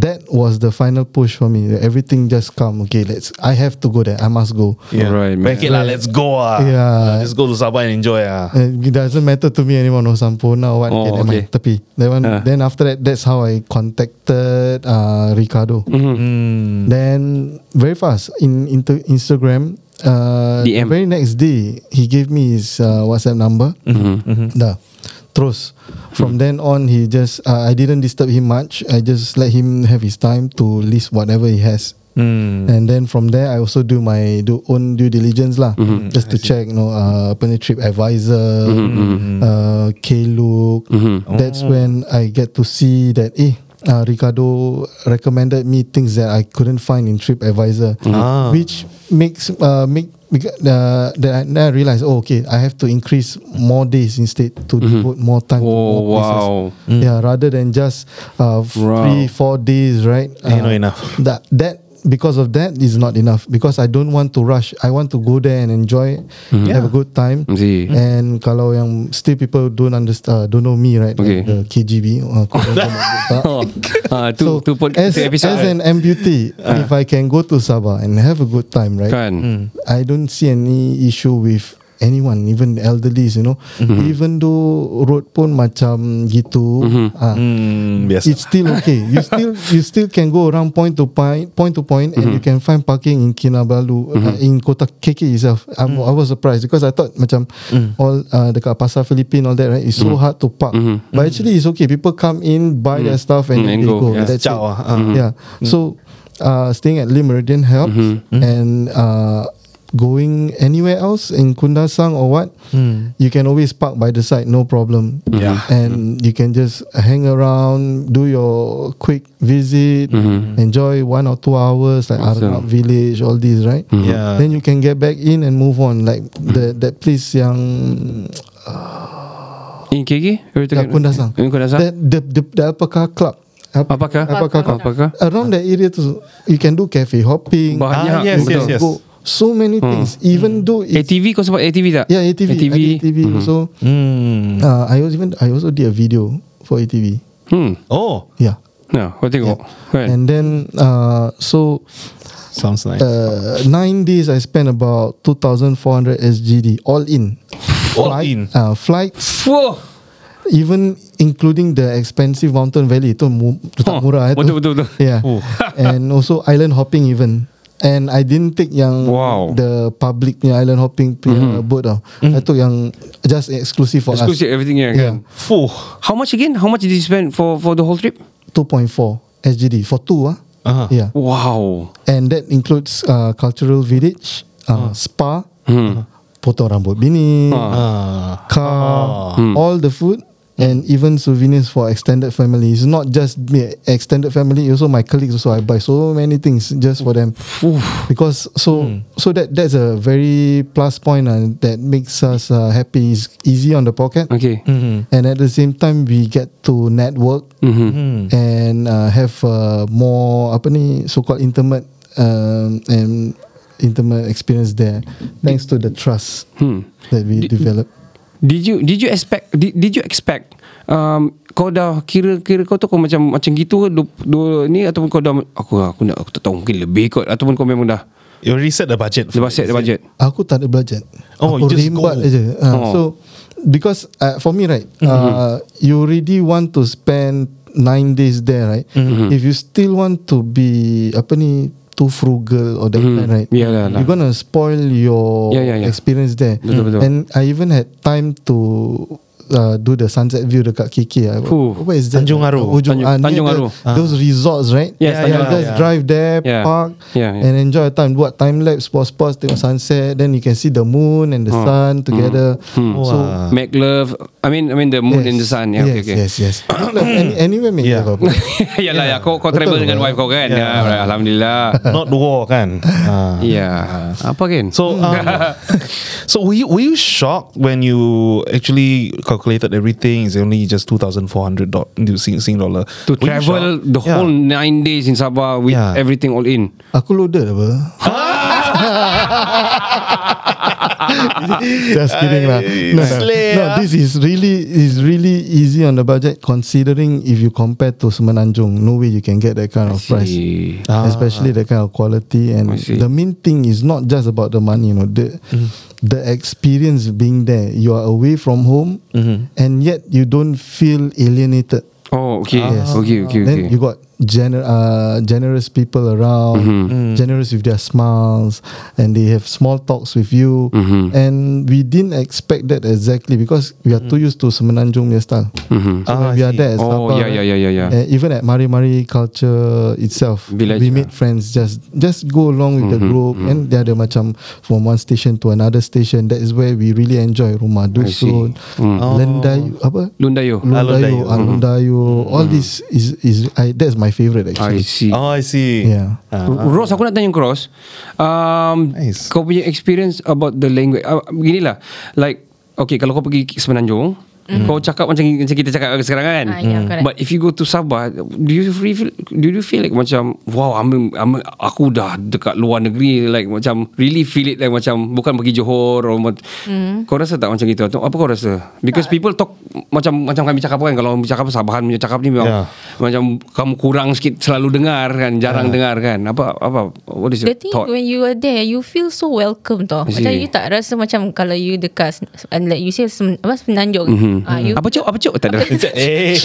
[SPEAKER 5] That was the final push for me. Everything just come. Okay, let's. I have to go there. I must go.
[SPEAKER 2] Yeah.
[SPEAKER 1] Alright, man.
[SPEAKER 2] Back it lah, let's go ah.
[SPEAKER 5] Yeah.
[SPEAKER 2] Let's go to Sabah and enjoy ah.
[SPEAKER 5] Uh, it doesn't matter to me anymore. No Sampona or what.
[SPEAKER 1] Oh,
[SPEAKER 5] okay,
[SPEAKER 1] okay.
[SPEAKER 5] Tapi that one.
[SPEAKER 1] Ah.
[SPEAKER 5] Then after that, that's how I contacted uh, Ricardo.
[SPEAKER 1] Mm-hmm.
[SPEAKER 5] Then very fast in into Instagram. Uh,
[SPEAKER 1] DM.
[SPEAKER 5] The very next day, he gave me his uh, WhatsApp number.
[SPEAKER 1] Mm-hmm.
[SPEAKER 5] Dah. Terus From then on He just uh, I didn't disturb him much I just let him Have his time To list whatever he has
[SPEAKER 2] Hmm.
[SPEAKER 5] And then from there I also do my do own due diligence lah
[SPEAKER 2] Mm-hmm.
[SPEAKER 5] Just to check you know uh, Apa ni Trip Advisor uh, Klook That's
[SPEAKER 2] Oh.
[SPEAKER 5] when I get to see that Eh uh, Ricardo recommended me things that I couldn't find in Trip Advisor
[SPEAKER 2] Ah.
[SPEAKER 5] Which makes uh, make because, uh, that I, then I realized oh okay I have to increase more days instead to devote more time to
[SPEAKER 6] Oh,
[SPEAKER 5] more places.
[SPEAKER 6] wow.
[SPEAKER 5] yeah rather than just uh,
[SPEAKER 6] Wow.
[SPEAKER 5] three four days right Uh,
[SPEAKER 2] Ain't not enough.
[SPEAKER 5] that that because of that is not enough. Because I don't want to rush. I want to go there and enjoy have a good time.
[SPEAKER 6] See.
[SPEAKER 5] and kalau yang still people don't understand uh, don't know me right
[SPEAKER 6] Okay.
[SPEAKER 5] like the KGB uh, Korea.
[SPEAKER 6] Oh, ah, tu
[SPEAKER 5] so
[SPEAKER 6] pun
[SPEAKER 5] as,
[SPEAKER 6] episode
[SPEAKER 5] as an amputee if I can go to Sabah and have a good time right
[SPEAKER 6] kan.
[SPEAKER 5] I don't see any issue with anyone even the elderlies you know.
[SPEAKER 6] Mm-hmm.
[SPEAKER 5] even though road pun macam gitu ah,
[SPEAKER 2] Hmm, biasa.
[SPEAKER 5] it's still okay. You still you still can go around point to point point to point and you can find parking in Kinabalu uh, in Kota KK itself. I'm, I was surprised because I thought macam all uh, dekat pasar Philippine all that right it's so hard to park. But actually it's okay. People come in buy their stuff and,
[SPEAKER 6] Mm,
[SPEAKER 5] then
[SPEAKER 6] and
[SPEAKER 5] they
[SPEAKER 6] go.
[SPEAKER 5] go,
[SPEAKER 6] Yeah.
[SPEAKER 5] that's it.
[SPEAKER 2] Ciao, ah, ah.
[SPEAKER 5] yeah. So uh, staying at Lim Meridian helps and uh, going anywhere else in Kundasang or what hmm. you can always park by the side no problem
[SPEAKER 2] Yeah.
[SPEAKER 5] and mm-hmm. you can just hang around do your quick visit mm-hmm. enjoy one or two hours like
[SPEAKER 6] Awesome.
[SPEAKER 5] Arnab village all these right mm-hmm.
[SPEAKER 2] Yeah.
[SPEAKER 5] then you can get back in and move on like the that place yang
[SPEAKER 6] In KK?
[SPEAKER 5] yeah, Kundasang
[SPEAKER 6] In Kundasang?
[SPEAKER 5] the, the, the, the Alpaca Club Alp-
[SPEAKER 6] Apakah?
[SPEAKER 5] Alpaca Club
[SPEAKER 6] Apakah?
[SPEAKER 5] around that area tu you can do cafe hopping
[SPEAKER 6] Banyak.
[SPEAKER 2] Ah, yes,
[SPEAKER 6] betul.
[SPEAKER 2] yes, yes.
[SPEAKER 5] go so many things even though it's
[SPEAKER 6] ATV kau sebut ATV tak?
[SPEAKER 5] yeah ATV
[SPEAKER 6] ATV.
[SPEAKER 5] ATV also
[SPEAKER 2] Hmm.
[SPEAKER 5] uh, I was even I also did a video for ATV
[SPEAKER 6] Hmm.
[SPEAKER 2] Oh,
[SPEAKER 5] yeah
[SPEAKER 6] Nah, kau tengok. Kan?
[SPEAKER 5] and then uh, so
[SPEAKER 2] sounds nice.
[SPEAKER 5] uh, nine days I spent about 2,400 SGD all in
[SPEAKER 2] All
[SPEAKER 5] Flight-
[SPEAKER 2] in?
[SPEAKER 5] uh, flights
[SPEAKER 6] Fuh.
[SPEAKER 5] even including the expensive mountain valley itu mu, tu
[SPEAKER 6] Oh,
[SPEAKER 5] tak murah eh, tu.
[SPEAKER 6] betul, betul, betul.
[SPEAKER 5] yeah
[SPEAKER 2] Oh.
[SPEAKER 5] and also island hopping even and I didn't take yang
[SPEAKER 6] Wow.
[SPEAKER 5] the public punya island hopping punya boat tau I took yang just exclusive for
[SPEAKER 6] Exclusive everything ya
[SPEAKER 5] Yeah.
[SPEAKER 6] kan?
[SPEAKER 2] Fuh.
[SPEAKER 6] How much again? How much did you spend for for the whole trip?
[SPEAKER 5] us 2.4 SGD for two ah
[SPEAKER 2] Uh-huh.
[SPEAKER 5] yeah
[SPEAKER 6] Wow.
[SPEAKER 5] and that includes uh, cultural village uh, spa potong rambut bini
[SPEAKER 2] Ah.
[SPEAKER 5] car, all the food, and even souvenirs for extended family. It's not just me, extended family. Also, my colleagues also. I buy so many things just for them because so so that that's a very plus point uh, that makes us uh, happy. It's easy on the pocket,
[SPEAKER 6] Okay.
[SPEAKER 5] and at the same time we get to network and uh, have uh, more apa ni so called intimate um, and intimate experience there thanks to the trust
[SPEAKER 6] Hmm.
[SPEAKER 5] that we develop.
[SPEAKER 6] Did you did you expect did, did you expect um, kau dah kira kira kau tu kau macam macam gitu ke dua, dua ni ataupun kau dah aku aku nak aku tak tahu mungkin lebih kot ataupun kau memang dah
[SPEAKER 2] You already set the budget.
[SPEAKER 6] the budget the budget.
[SPEAKER 5] Aku tak ada budget.
[SPEAKER 2] Oh,
[SPEAKER 5] aku
[SPEAKER 2] you just
[SPEAKER 5] rimbat
[SPEAKER 2] go.
[SPEAKER 5] aja. Uh,
[SPEAKER 6] Oh.
[SPEAKER 5] So because uh, for me right, uh, you already want to spend nine days there right. If you still want to be apa ni too frugal or that kind right,
[SPEAKER 6] Yeah lah, lah.
[SPEAKER 5] you're gonna spoil your
[SPEAKER 6] Yeah, yeah, yeah.
[SPEAKER 5] experience there.
[SPEAKER 6] Betul, betul.
[SPEAKER 5] And I even had time to. Uh, do the sunset view dekat KK ah.
[SPEAKER 6] Fuh.
[SPEAKER 5] Where is that?
[SPEAKER 2] Tanjung Aru.
[SPEAKER 5] Ujung,
[SPEAKER 6] Tanjung-
[SPEAKER 5] ah, near
[SPEAKER 6] Tanjung
[SPEAKER 5] the-
[SPEAKER 6] Aru.
[SPEAKER 5] Those resorts right?
[SPEAKER 6] Yes,
[SPEAKER 5] yeah,
[SPEAKER 6] Tanjung Aru,
[SPEAKER 5] just
[SPEAKER 2] yeah.
[SPEAKER 5] drive there,
[SPEAKER 6] Yeah.
[SPEAKER 5] park,
[SPEAKER 6] Yeah, yeah.
[SPEAKER 5] and enjoy time. Buat time lapse, pause pause, tengok sunset. Then you can see the moon and the
[SPEAKER 6] Oh.
[SPEAKER 5] sun together. So
[SPEAKER 2] Wow.
[SPEAKER 6] Make love I mean I mean the moon and the sun yeah,
[SPEAKER 5] yes,
[SPEAKER 6] okay okay.
[SPEAKER 5] yes, yes. Any, anywhere make
[SPEAKER 2] Yeah.
[SPEAKER 5] apa.
[SPEAKER 6] Yalah ya kau kau travel dengan wife kau kan.
[SPEAKER 2] Yeah.
[SPEAKER 6] Ya, alhamdulillah.
[SPEAKER 2] Not the war kan. Ah.
[SPEAKER 6] Ya. Apa kan?
[SPEAKER 2] So, um, so were you were you shocked when you actually calculated everything is only just two thousand four hundred Sing, Sing dollar
[SPEAKER 6] to
[SPEAKER 2] Were
[SPEAKER 6] travel the
[SPEAKER 2] Yeah.
[SPEAKER 6] whole nine days in Sabah with
[SPEAKER 2] Yeah.
[SPEAKER 6] everything all in.
[SPEAKER 5] Aku loaded apa? Just kidding lah. No, no, no,
[SPEAKER 2] ah.
[SPEAKER 5] this is really is really easy on the budget considering if you compare to Semenanjung, no way you can get that kind of price.
[SPEAKER 6] See.
[SPEAKER 5] especially the kind of quality and the main thing is not just about the money you know the the experience being there you are away from home and yet you don't feel alienated
[SPEAKER 6] Oh, okay.
[SPEAKER 5] Yes.
[SPEAKER 6] Okay, okay,
[SPEAKER 5] then
[SPEAKER 6] okay.
[SPEAKER 5] you got gener- uh, generous people around,
[SPEAKER 1] Mm-hmm.
[SPEAKER 5] generous with their smiles, and they have small talks with you.
[SPEAKER 1] Mm-hmm.
[SPEAKER 5] And we didn't expect that exactly because we are too used to Semenanjung punya style.
[SPEAKER 1] Mm-hmm.
[SPEAKER 5] So
[SPEAKER 2] Ah,
[SPEAKER 5] we are there, at
[SPEAKER 1] Oh,
[SPEAKER 5] Sabah,
[SPEAKER 1] yeah, yeah, yeah, yeah, yeah.
[SPEAKER 5] uh, even at Mari Mari culture itself,
[SPEAKER 1] Village,
[SPEAKER 5] we
[SPEAKER 1] ah.
[SPEAKER 5] made friends. Just just go along with the
[SPEAKER 1] Mm-hmm,
[SPEAKER 5] group, and they are the macam from one station to another station. That is where we really enjoy rumah dusun, lendayu apa
[SPEAKER 1] Lundayo.
[SPEAKER 5] lundayu,
[SPEAKER 2] Alundayu.
[SPEAKER 5] alundayu. All this is is I, that's my favorite
[SPEAKER 1] I
[SPEAKER 5] actually.
[SPEAKER 1] see.
[SPEAKER 2] Oh, I see.
[SPEAKER 5] Yeah.
[SPEAKER 1] Rose aku nak tanya Cross um,
[SPEAKER 2] Nice.
[SPEAKER 1] Kau punya experience About the language uh, Beginilah Like Okay kalau kau pergi Semenanjung Kau cakap macam, macam kita cakap sekarang kan
[SPEAKER 4] Ah, yeah, correct.
[SPEAKER 1] But if you go to Sabah Do you feel Do you feel like macam Wow I'm, I'm, Aku dah dekat luar negeri Like macam Really feel it like macam Bukan pergi Johor or,
[SPEAKER 4] Mm.
[SPEAKER 1] Kau rasa tak macam gitu Atau Apa kau rasa Because people talk Macam macam kami cakap kan Kalau cakap Sabahan punya cakap ni memang
[SPEAKER 2] Yeah.
[SPEAKER 1] Macam kamu kurang sikit Selalu dengar kan Jarang dengar kan Apa apa What is
[SPEAKER 4] The
[SPEAKER 1] your
[SPEAKER 4] thing
[SPEAKER 1] thought
[SPEAKER 4] when you are there, you feel so welcome tau. Macam
[SPEAKER 1] see.
[SPEAKER 4] you tak rasa macam kalau you dekat and like you say apa semenanjung. Ah, you
[SPEAKER 1] Apa cuk Apa cuk Tak ada
[SPEAKER 2] Eh.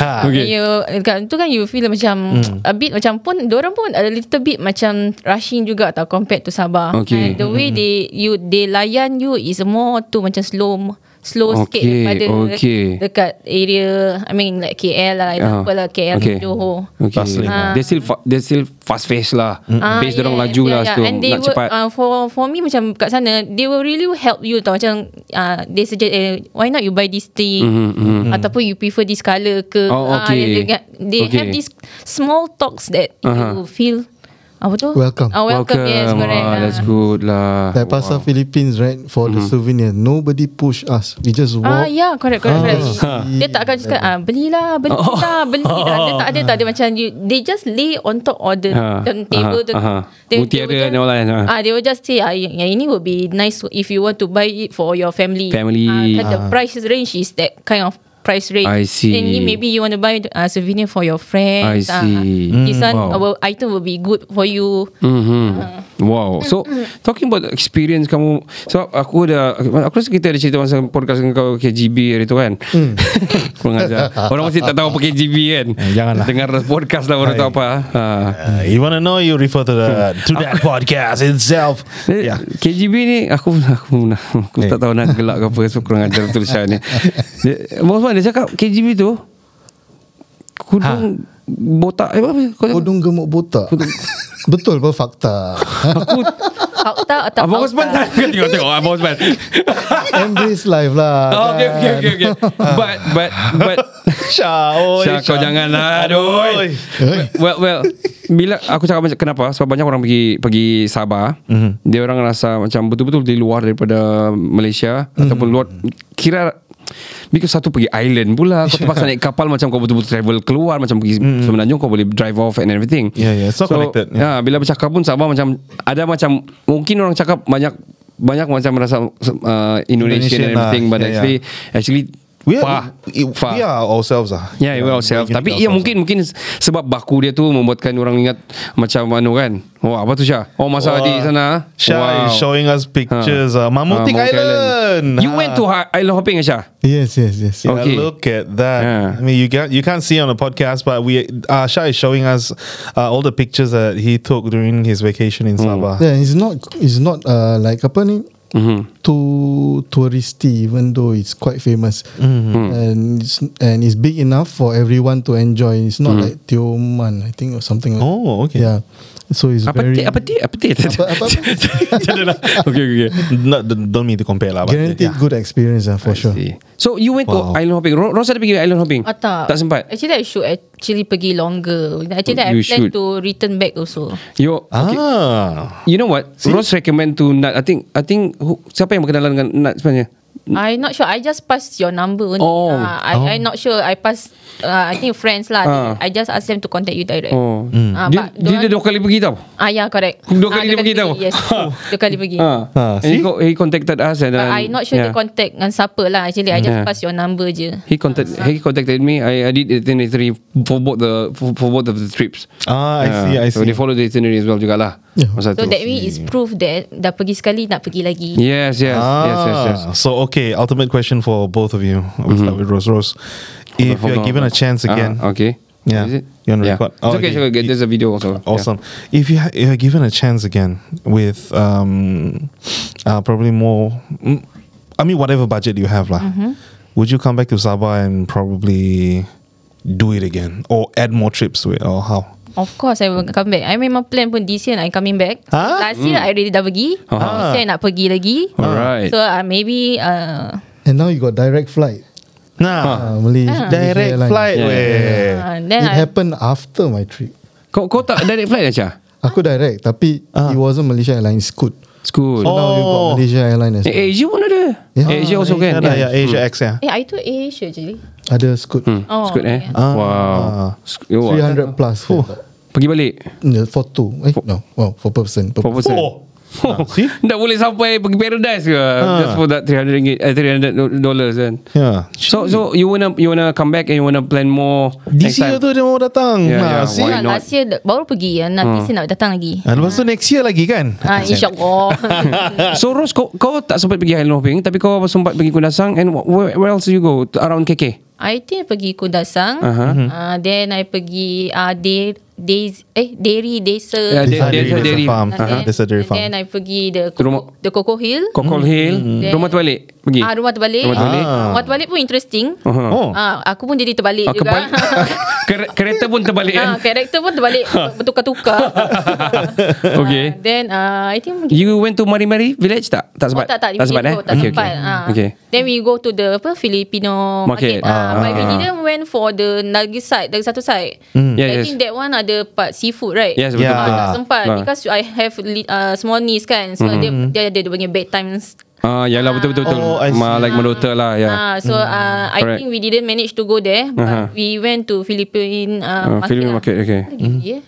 [SPEAKER 4] Okay. You dekat tu kan you feel macam
[SPEAKER 1] Hmm.
[SPEAKER 4] a bit macam pun orang pun a little bit macam rushing juga tau compared to Sabah.
[SPEAKER 1] Okay.
[SPEAKER 4] And the way they you they layan you is more to macam slow slow sikit
[SPEAKER 1] Okay,
[SPEAKER 4] daripada
[SPEAKER 1] okay.
[SPEAKER 4] dekat area I mean like KL lah example lah KL
[SPEAKER 1] okay.
[SPEAKER 4] Johor.
[SPEAKER 1] Okay.
[SPEAKER 2] Bustling.
[SPEAKER 4] Ah.
[SPEAKER 1] They still fa- they still fast face lah.
[SPEAKER 4] Ah,
[SPEAKER 1] Pace dorang laju lah situ.
[SPEAKER 4] And they
[SPEAKER 1] Nak
[SPEAKER 4] will,
[SPEAKER 1] cepat.
[SPEAKER 4] uh, for for me macam kat sana, they will really help you tau. Macam uh, they suggest, eh, why not you buy this thing?
[SPEAKER 1] Mhm,
[SPEAKER 4] Ataupun you prefer this colour ke?
[SPEAKER 1] Oh,
[SPEAKER 4] Ah,
[SPEAKER 1] okay.
[SPEAKER 4] they get- they
[SPEAKER 1] Okay.
[SPEAKER 4] have these small talks that
[SPEAKER 1] Uh-huh.
[SPEAKER 4] you feel apa tu?
[SPEAKER 5] Welcome.
[SPEAKER 4] Ah, welcome, yes, correct.
[SPEAKER 1] Ah,
[SPEAKER 4] Ah.
[SPEAKER 1] that's good lah.
[SPEAKER 5] Like pasal Philippines, right? For the souvenir, nobody push us. We just
[SPEAKER 4] Ah,
[SPEAKER 5] walk.
[SPEAKER 4] yeah, correct, correct, correct.
[SPEAKER 1] Ah.
[SPEAKER 4] Dia tak akan cakap, ah, belilah, belilah, belilah. Dia tak ada, tak ada macam you, they just lay on top of the
[SPEAKER 1] Ah,
[SPEAKER 4] the table.
[SPEAKER 1] ah,
[SPEAKER 4] the,
[SPEAKER 1] ah.
[SPEAKER 4] they,
[SPEAKER 1] Mutiara
[SPEAKER 4] just-
[SPEAKER 1] and all that, ah.
[SPEAKER 4] Ah, they will just say, ah, yang ini will be nice if you want to buy it for your family.
[SPEAKER 1] Family.
[SPEAKER 4] Ah, kan the price range is that kind of price range.
[SPEAKER 1] I see.
[SPEAKER 4] And ni maybe you want to buy a souvenir for your friends.
[SPEAKER 1] I
[SPEAKER 4] Ah,
[SPEAKER 1] see.
[SPEAKER 4] this one,
[SPEAKER 1] wow.
[SPEAKER 4] our item will be good for you.
[SPEAKER 1] Mhm. Wow. So talking about experience kamu so aku ada aku rasa kita ada cerita masa podcast dengan kau KGB hari tu kan. Kurang ajar. Orang masih tak tahu apa KGB kan.
[SPEAKER 2] Eh, janganlah.
[SPEAKER 1] Dengar podcast lah baru tahu apa. Ha.
[SPEAKER 2] Uh, you want to know? You refer to the to that podcast itself.
[SPEAKER 1] Yeah.
[SPEAKER 2] Yeah.
[SPEAKER 1] KGB ni aku aku, aku
[SPEAKER 2] Eh.
[SPEAKER 1] tak tahu nak gelak ke apa so kurang ajar ni. Dia, Bosman dia cakap KGB tu kudung botak eh apa kau
[SPEAKER 5] Kodung gemuk botak. Betul apa fakta?
[SPEAKER 1] aku
[SPEAKER 4] Fakta atau
[SPEAKER 1] Abang Osman tak tengok tengok Abang Osman.
[SPEAKER 5] Embrace life lah.
[SPEAKER 1] Oh, okay,
[SPEAKER 5] kan?
[SPEAKER 1] okay, okay, okay. But, but, but,
[SPEAKER 2] Syah, oh,
[SPEAKER 1] Syah kau jangan lah, aduh. Well, well, bila aku cakap macam kenapa? Sebab banyak orang pergi pergi Sabah, mm-hmm. dia orang rasa macam betul-betul di luar daripada Malaysia mm-hmm. ataupun luar kira Because satu pergi island pula Kau terpaksa naik kapal Macam kau betul-betul travel keluar Macam pergi mm. Semenanjung Kau boleh drive off and everything
[SPEAKER 2] Yeah, yeah, so connected,
[SPEAKER 1] yeah. Bila bercakap pun Sabah macam Ada macam Mungkin orang cakap banyak Banyak macam merasa uh, Indonesian
[SPEAKER 2] Indonesian
[SPEAKER 1] and everything
[SPEAKER 2] lah,
[SPEAKER 1] But
[SPEAKER 2] yeah,
[SPEAKER 1] actually Actually
[SPEAKER 2] We
[SPEAKER 1] far,
[SPEAKER 2] are,
[SPEAKER 1] far.
[SPEAKER 2] we are ourselves ah.
[SPEAKER 1] Yeah, we ourselves. Tapi ya mungkin mungkin sebab baku dia tu membuatkan orang ingat macam anu kan. Oh, apa tu Syah? Oh, masa
[SPEAKER 2] Wah.
[SPEAKER 1] di sana.
[SPEAKER 2] Syah is showing us pictures. Uh, Mamutik
[SPEAKER 1] Ah, Mount
[SPEAKER 2] Island.
[SPEAKER 1] You went to ha- island hopping Syah?
[SPEAKER 5] Yes, yes, yes.
[SPEAKER 2] Yeah,
[SPEAKER 1] Okay.
[SPEAKER 2] look at that.
[SPEAKER 1] Yeah.
[SPEAKER 2] I mean, you can't you can't see on the podcast, but we uh, Shah is showing us uh, all the pictures that he took during his vacation in Sabah.
[SPEAKER 5] Yeah, it's not it's not uh, like apa ni
[SPEAKER 1] Mhm.
[SPEAKER 5] too touristy even though it's quite famous and it's, and it's big enough for everyone to enjoy. It's not like Tioman, I think or something like
[SPEAKER 2] Oh, okay.
[SPEAKER 5] Yeah. So it's
[SPEAKER 1] Apa
[SPEAKER 5] very?
[SPEAKER 1] Apa ti? Apa ti?
[SPEAKER 5] Apa- apa-
[SPEAKER 1] Tak ada lah. Okay, okay.
[SPEAKER 2] Not, don't mean to compare lah,
[SPEAKER 5] guaranteed
[SPEAKER 2] yeah.
[SPEAKER 5] good experience uh, for sure.
[SPEAKER 1] See. So you went
[SPEAKER 2] Wow.
[SPEAKER 1] to island hopping. Ro- Rosa ada pergi island hopping?
[SPEAKER 4] Ah, tak.
[SPEAKER 1] Tak sempat.
[SPEAKER 4] Actually, I should actually pergi longer. Actually, I
[SPEAKER 1] You
[SPEAKER 4] plan
[SPEAKER 1] should.
[SPEAKER 4] to return back also.
[SPEAKER 1] You okay.
[SPEAKER 2] Ah,
[SPEAKER 1] You know what? Rose recommend to Nat. I think I think who, siapa yang berkenalan dengan Nat sebenarnya?
[SPEAKER 4] I not sure. I just pass your number only.
[SPEAKER 1] Oh.
[SPEAKER 4] Uh, I I not sure. I pass. Uh, I think friends lah.
[SPEAKER 1] Ah.
[SPEAKER 4] I just ask them to contact you direct.
[SPEAKER 1] Oh.
[SPEAKER 4] Ah,
[SPEAKER 1] Dia,
[SPEAKER 4] but
[SPEAKER 1] dia, dia
[SPEAKER 4] don't-
[SPEAKER 1] dua kali pergi tau.
[SPEAKER 4] Ah, yeah, correct.
[SPEAKER 1] Dua
[SPEAKER 4] Ah,
[SPEAKER 1] kali dia pergi tau.
[SPEAKER 4] Yes, dua kali pergi.
[SPEAKER 1] Ah.
[SPEAKER 2] Ah,
[SPEAKER 1] And he, he contacted us and
[SPEAKER 4] But
[SPEAKER 1] then,
[SPEAKER 4] I not sure
[SPEAKER 1] yeah.
[SPEAKER 4] the contact dengan siapa lah. Actually, I just
[SPEAKER 1] Yeah.
[SPEAKER 4] pass your number je.
[SPEAKER 1] He contact he contacted me. I, I did itinerary for both the for, for both of the trips.
[SPEAKER 2] ah, I
[SPEAKER 1] Yeah.
[SPEAKER 2] see, I
[SPEAKER 1] So
[SPEAKER 2] see.
[SPEAKER 1] they follow the itinerary as well jugalah.
[SPEAKER 5] Yeah.
[SPEAKER 4] So that means it's proof that dah pergi sekali nak pergi lagi.
[SPEAKER 1] Yes, yes,
[SPEAKER 2] ah,
[SPEAKER 1] yes, yes, yes.
[SPEAKER 2] So okay, ultimate question for both of you. We'll start with Rose Rose. If
[SPEAKER 1] Hold
[SPEAKER 2] you're
[SPEAKER 1] on,
[SPEAKER 2] given a chance again
[SPEAKER 1] Ah, okay.
[SPEAKER 2] Yeah.
[SPEAKER 1] Is it?
[SPEAKER 2] You're on
[SPEAKER 1] yeah.
[SPEAKER 2] record.
[SPEAKER 1] It's
[SPEAKER 2] Oh,
[SPEAKER 1] okay,
[SPEAKER 2] okay.
[SPEAKER 1] There's a video also. Yeah.
[SPEAKER 2] Awesome. If you ha- you're given a chance again with um, uh, probably more, mm, I mean whatever budget you have lah, would you come back to Sabah and probably do it again or add more trips to it or how?
[SPEAKER 4] Of course I will come back I memang plan pun This year I coming back
[SPEAKER 2] Ah?
[SPEAKER 4] Last year I already dah pergi
[SPEAKER 1] Ah.
[SPEAKER 4] This year I nak pergi lagi
[SPEAKER 1] Alright.
[SPEAKER 4] So uh, maybe uh,
[SPEAKER 5] And now you got direct flight.
[SPEAKER 2] Nah,
[SPEAKER 5] Uh, Malaysia,
[SPEAKER 2] direct
[SPEAKER 5] Malaysia
[SPEAKER 2] flight.
[SPEAKER 1] Yeah.
[SPEAKER 2] weh.
[SPEAKER 4] uh, Then
[SPEAKER 5] It
[SPEAKER 4] I,
[SPEAKER 5] happened after my trip.
[SPEAKER 1] Kau kau tak direct flight Acha?
[SPEAKER 5] Aku direct tapi it wasn't Malaysia Airlines Scoot.
[SPEAKER 1] School.
[SPEAKER 5] So now you got
[SPEAKER 2] Oh.
[SPEAKER 5] Malaysia Airlines.
[SPEAKER 1] Eh, Asia pun ada.
[SPEAKER 5] Yeah.
[SPEAKER 1] Asia also
[SPEAKER 2] Yeah,
[SPEAKER 1] kan.
[SPEAKER 2] dah, yeah, Asia X yeah.
[SPEAKER 4] Eh I tu Asia je
[SPEAKER 5] Ada Scoot.
[SPEAKER 1] Hmm.
[SPEAKER 4] Oh,
[SPEAKER 1] Scoot eh.
[SPEAKER 4] yeah.
[SPEAKER 2] Ah.
[SPEAKER 1] Wow. Sc- oh,
[SPEAKER 5] 300 plus. Oh.
[SPEAKER 1] Pergi balik.
[SPEAKER 5] For two. Eh, no. Well, for person. Per
[SPEAKER 1] Per person.
[SPEAKER 2] Oh. Ah, see?
[SPEAKER 1] Tak boleh sampai pergi paradise ke Just for that 300 ringgit eh, 300 dollars kan
[SPEAKER 2] Yeah.
[SPEAKER 1] So so you wanna you wanna come back and you wanna plan more
[SPEAKER 2] This year
[SPEAKER 1] time?
[SPEAKER 2] tu dia mau datang.
[SPEAKER 1] Yeah,
[SPEAKER 2] Nah,
[SPEAKER 1] yeah,
[SPEAKER 2] see?
[SPEAKER 1] why
[SPEAKER 4] yeah,
[SPEAKER 1] not?
[SPEAKER 4] Last year Baru pergi ya. Nanti saya nak datang lagi
[SPEAKER 2] Ah, lepas tu next year lagi kan?
[SPEAKER 4] Ah, InsyaAllah
[SPEAKER 1] So Ros kau, kau tak sempat pergi Hailan Hoping Tapi kau sempat pergi Kundasang And where, where else you go Around KK
[SPEAKER 4] I think pergi Kundasang
[SPEAKER 1] Aha.
[SPEAKER 4] uh, Then I pergi uh, De, Days, eh, Dairy Desa
[SPEAKER 1] Yeah,
[SPEAKER 2] Desa
[SPEAKER 1] Dairy-
[SPEAKER 2] Dairy
[SPEAKER 1] Dairy.
[SPEAKER 2] Farm.
[SPEAKER 4] And then-
[SPEAKER 2] Desa Dairy
[SPEAKER 4] and
[SPEAKER 2] Farm.
[SPEAKER 4] Then I pergi the
[SPEAKER 1] Rumah-
[SPEAKER 4] Coco, the Coco Hill
[SPEAKER 1] Kokol Hill
[SPEAKER 4] Then-
[SPEAKER 1] Rumah tu balik Pergi
[SPEAKER 4] Ah, rumah terbalik.
[SPEAKER 1] Rumah terbalik.
[SPEAKER 4] Ah. Rumah terbalik pun interesting.
[SPEAKER 1] Aha.
[SPEAKER 2] Oh.
[SPEAKER 4] Ah, aku pun jadi terbalik
[SPEAKER 1] Ah,
[SPEAKER 4] juga.
[SPEAKER 1] Kereta pun terbalik
[SPEAKER 4] ah,
[SPEAKER 1] kan
[SPEAKER 4] karakter pun terbalik bertukar-tukar.
[SPEAKER 1] Okay.
[SPEAKER 4] Ah, then uh, I think
[SPEAKER 1] You went to Mari Mari Village tak? Tak
[SPEAKER 4] Oh,
[SPEAKER 1] sempat?
[SPEAKER 4] tak tak
[SPEAKER 1] Tak sempat eh?
[SPEAKER 4] Tak
[SPEAKER 1] Okay,
[SPEAKER 4] sempat.
[SPEAKER 1] okay.
[SPEAKER 4] Ah.
[SPEAKER 1] Okay.
[SPEAKER 4] Then we go to the apa Filipino
[SPEAKER 1] Market.
[SPEAKER 4] market. Ah, but we
[SPEAKER 1] Ah.
[SPEAKER 4] didn't went for the Nalgis side, the satu side.
[SPEAKER 1] Yeah,
[SPEAKER 4] I
[SPEAKER 1] yes.
[SPEAKER 4] think that one ada part seafood, right?
[SPEAKER 1] Yes, betul,
[SPEAKER 2] Yeah.
[SPEAKER 1] betul.
[SPEAKER 4] Ah, tak sempat
[SPEAKER 1] Ah.
[SPEAKER 4] because I have uh, small niece kan. So dia dia ada dia punya bedtime
[SPEAKER 1] Ah, yalah betul betul betul.
[SPEAKER 2] Oh.
[SPEAKER 1] Ma like Madota lah, ya.
[SPEAKER 4] Ah, so uh, I
[SPEAKER 1] Correct.
[SPEAKER 4] think we didn't manage to go there, but
[SPEAKER 1] Uh-huh.
[SPEAKER 4] we went to Philippine uh,
[SPEAKER 1] Ah,
[SPEAKER 4] market.
[SPEAKER 1] Philippine
[SPEAKER 4] lah.
[SPEAKER 1] market, okay.
[SPEAKER 4] Yeah.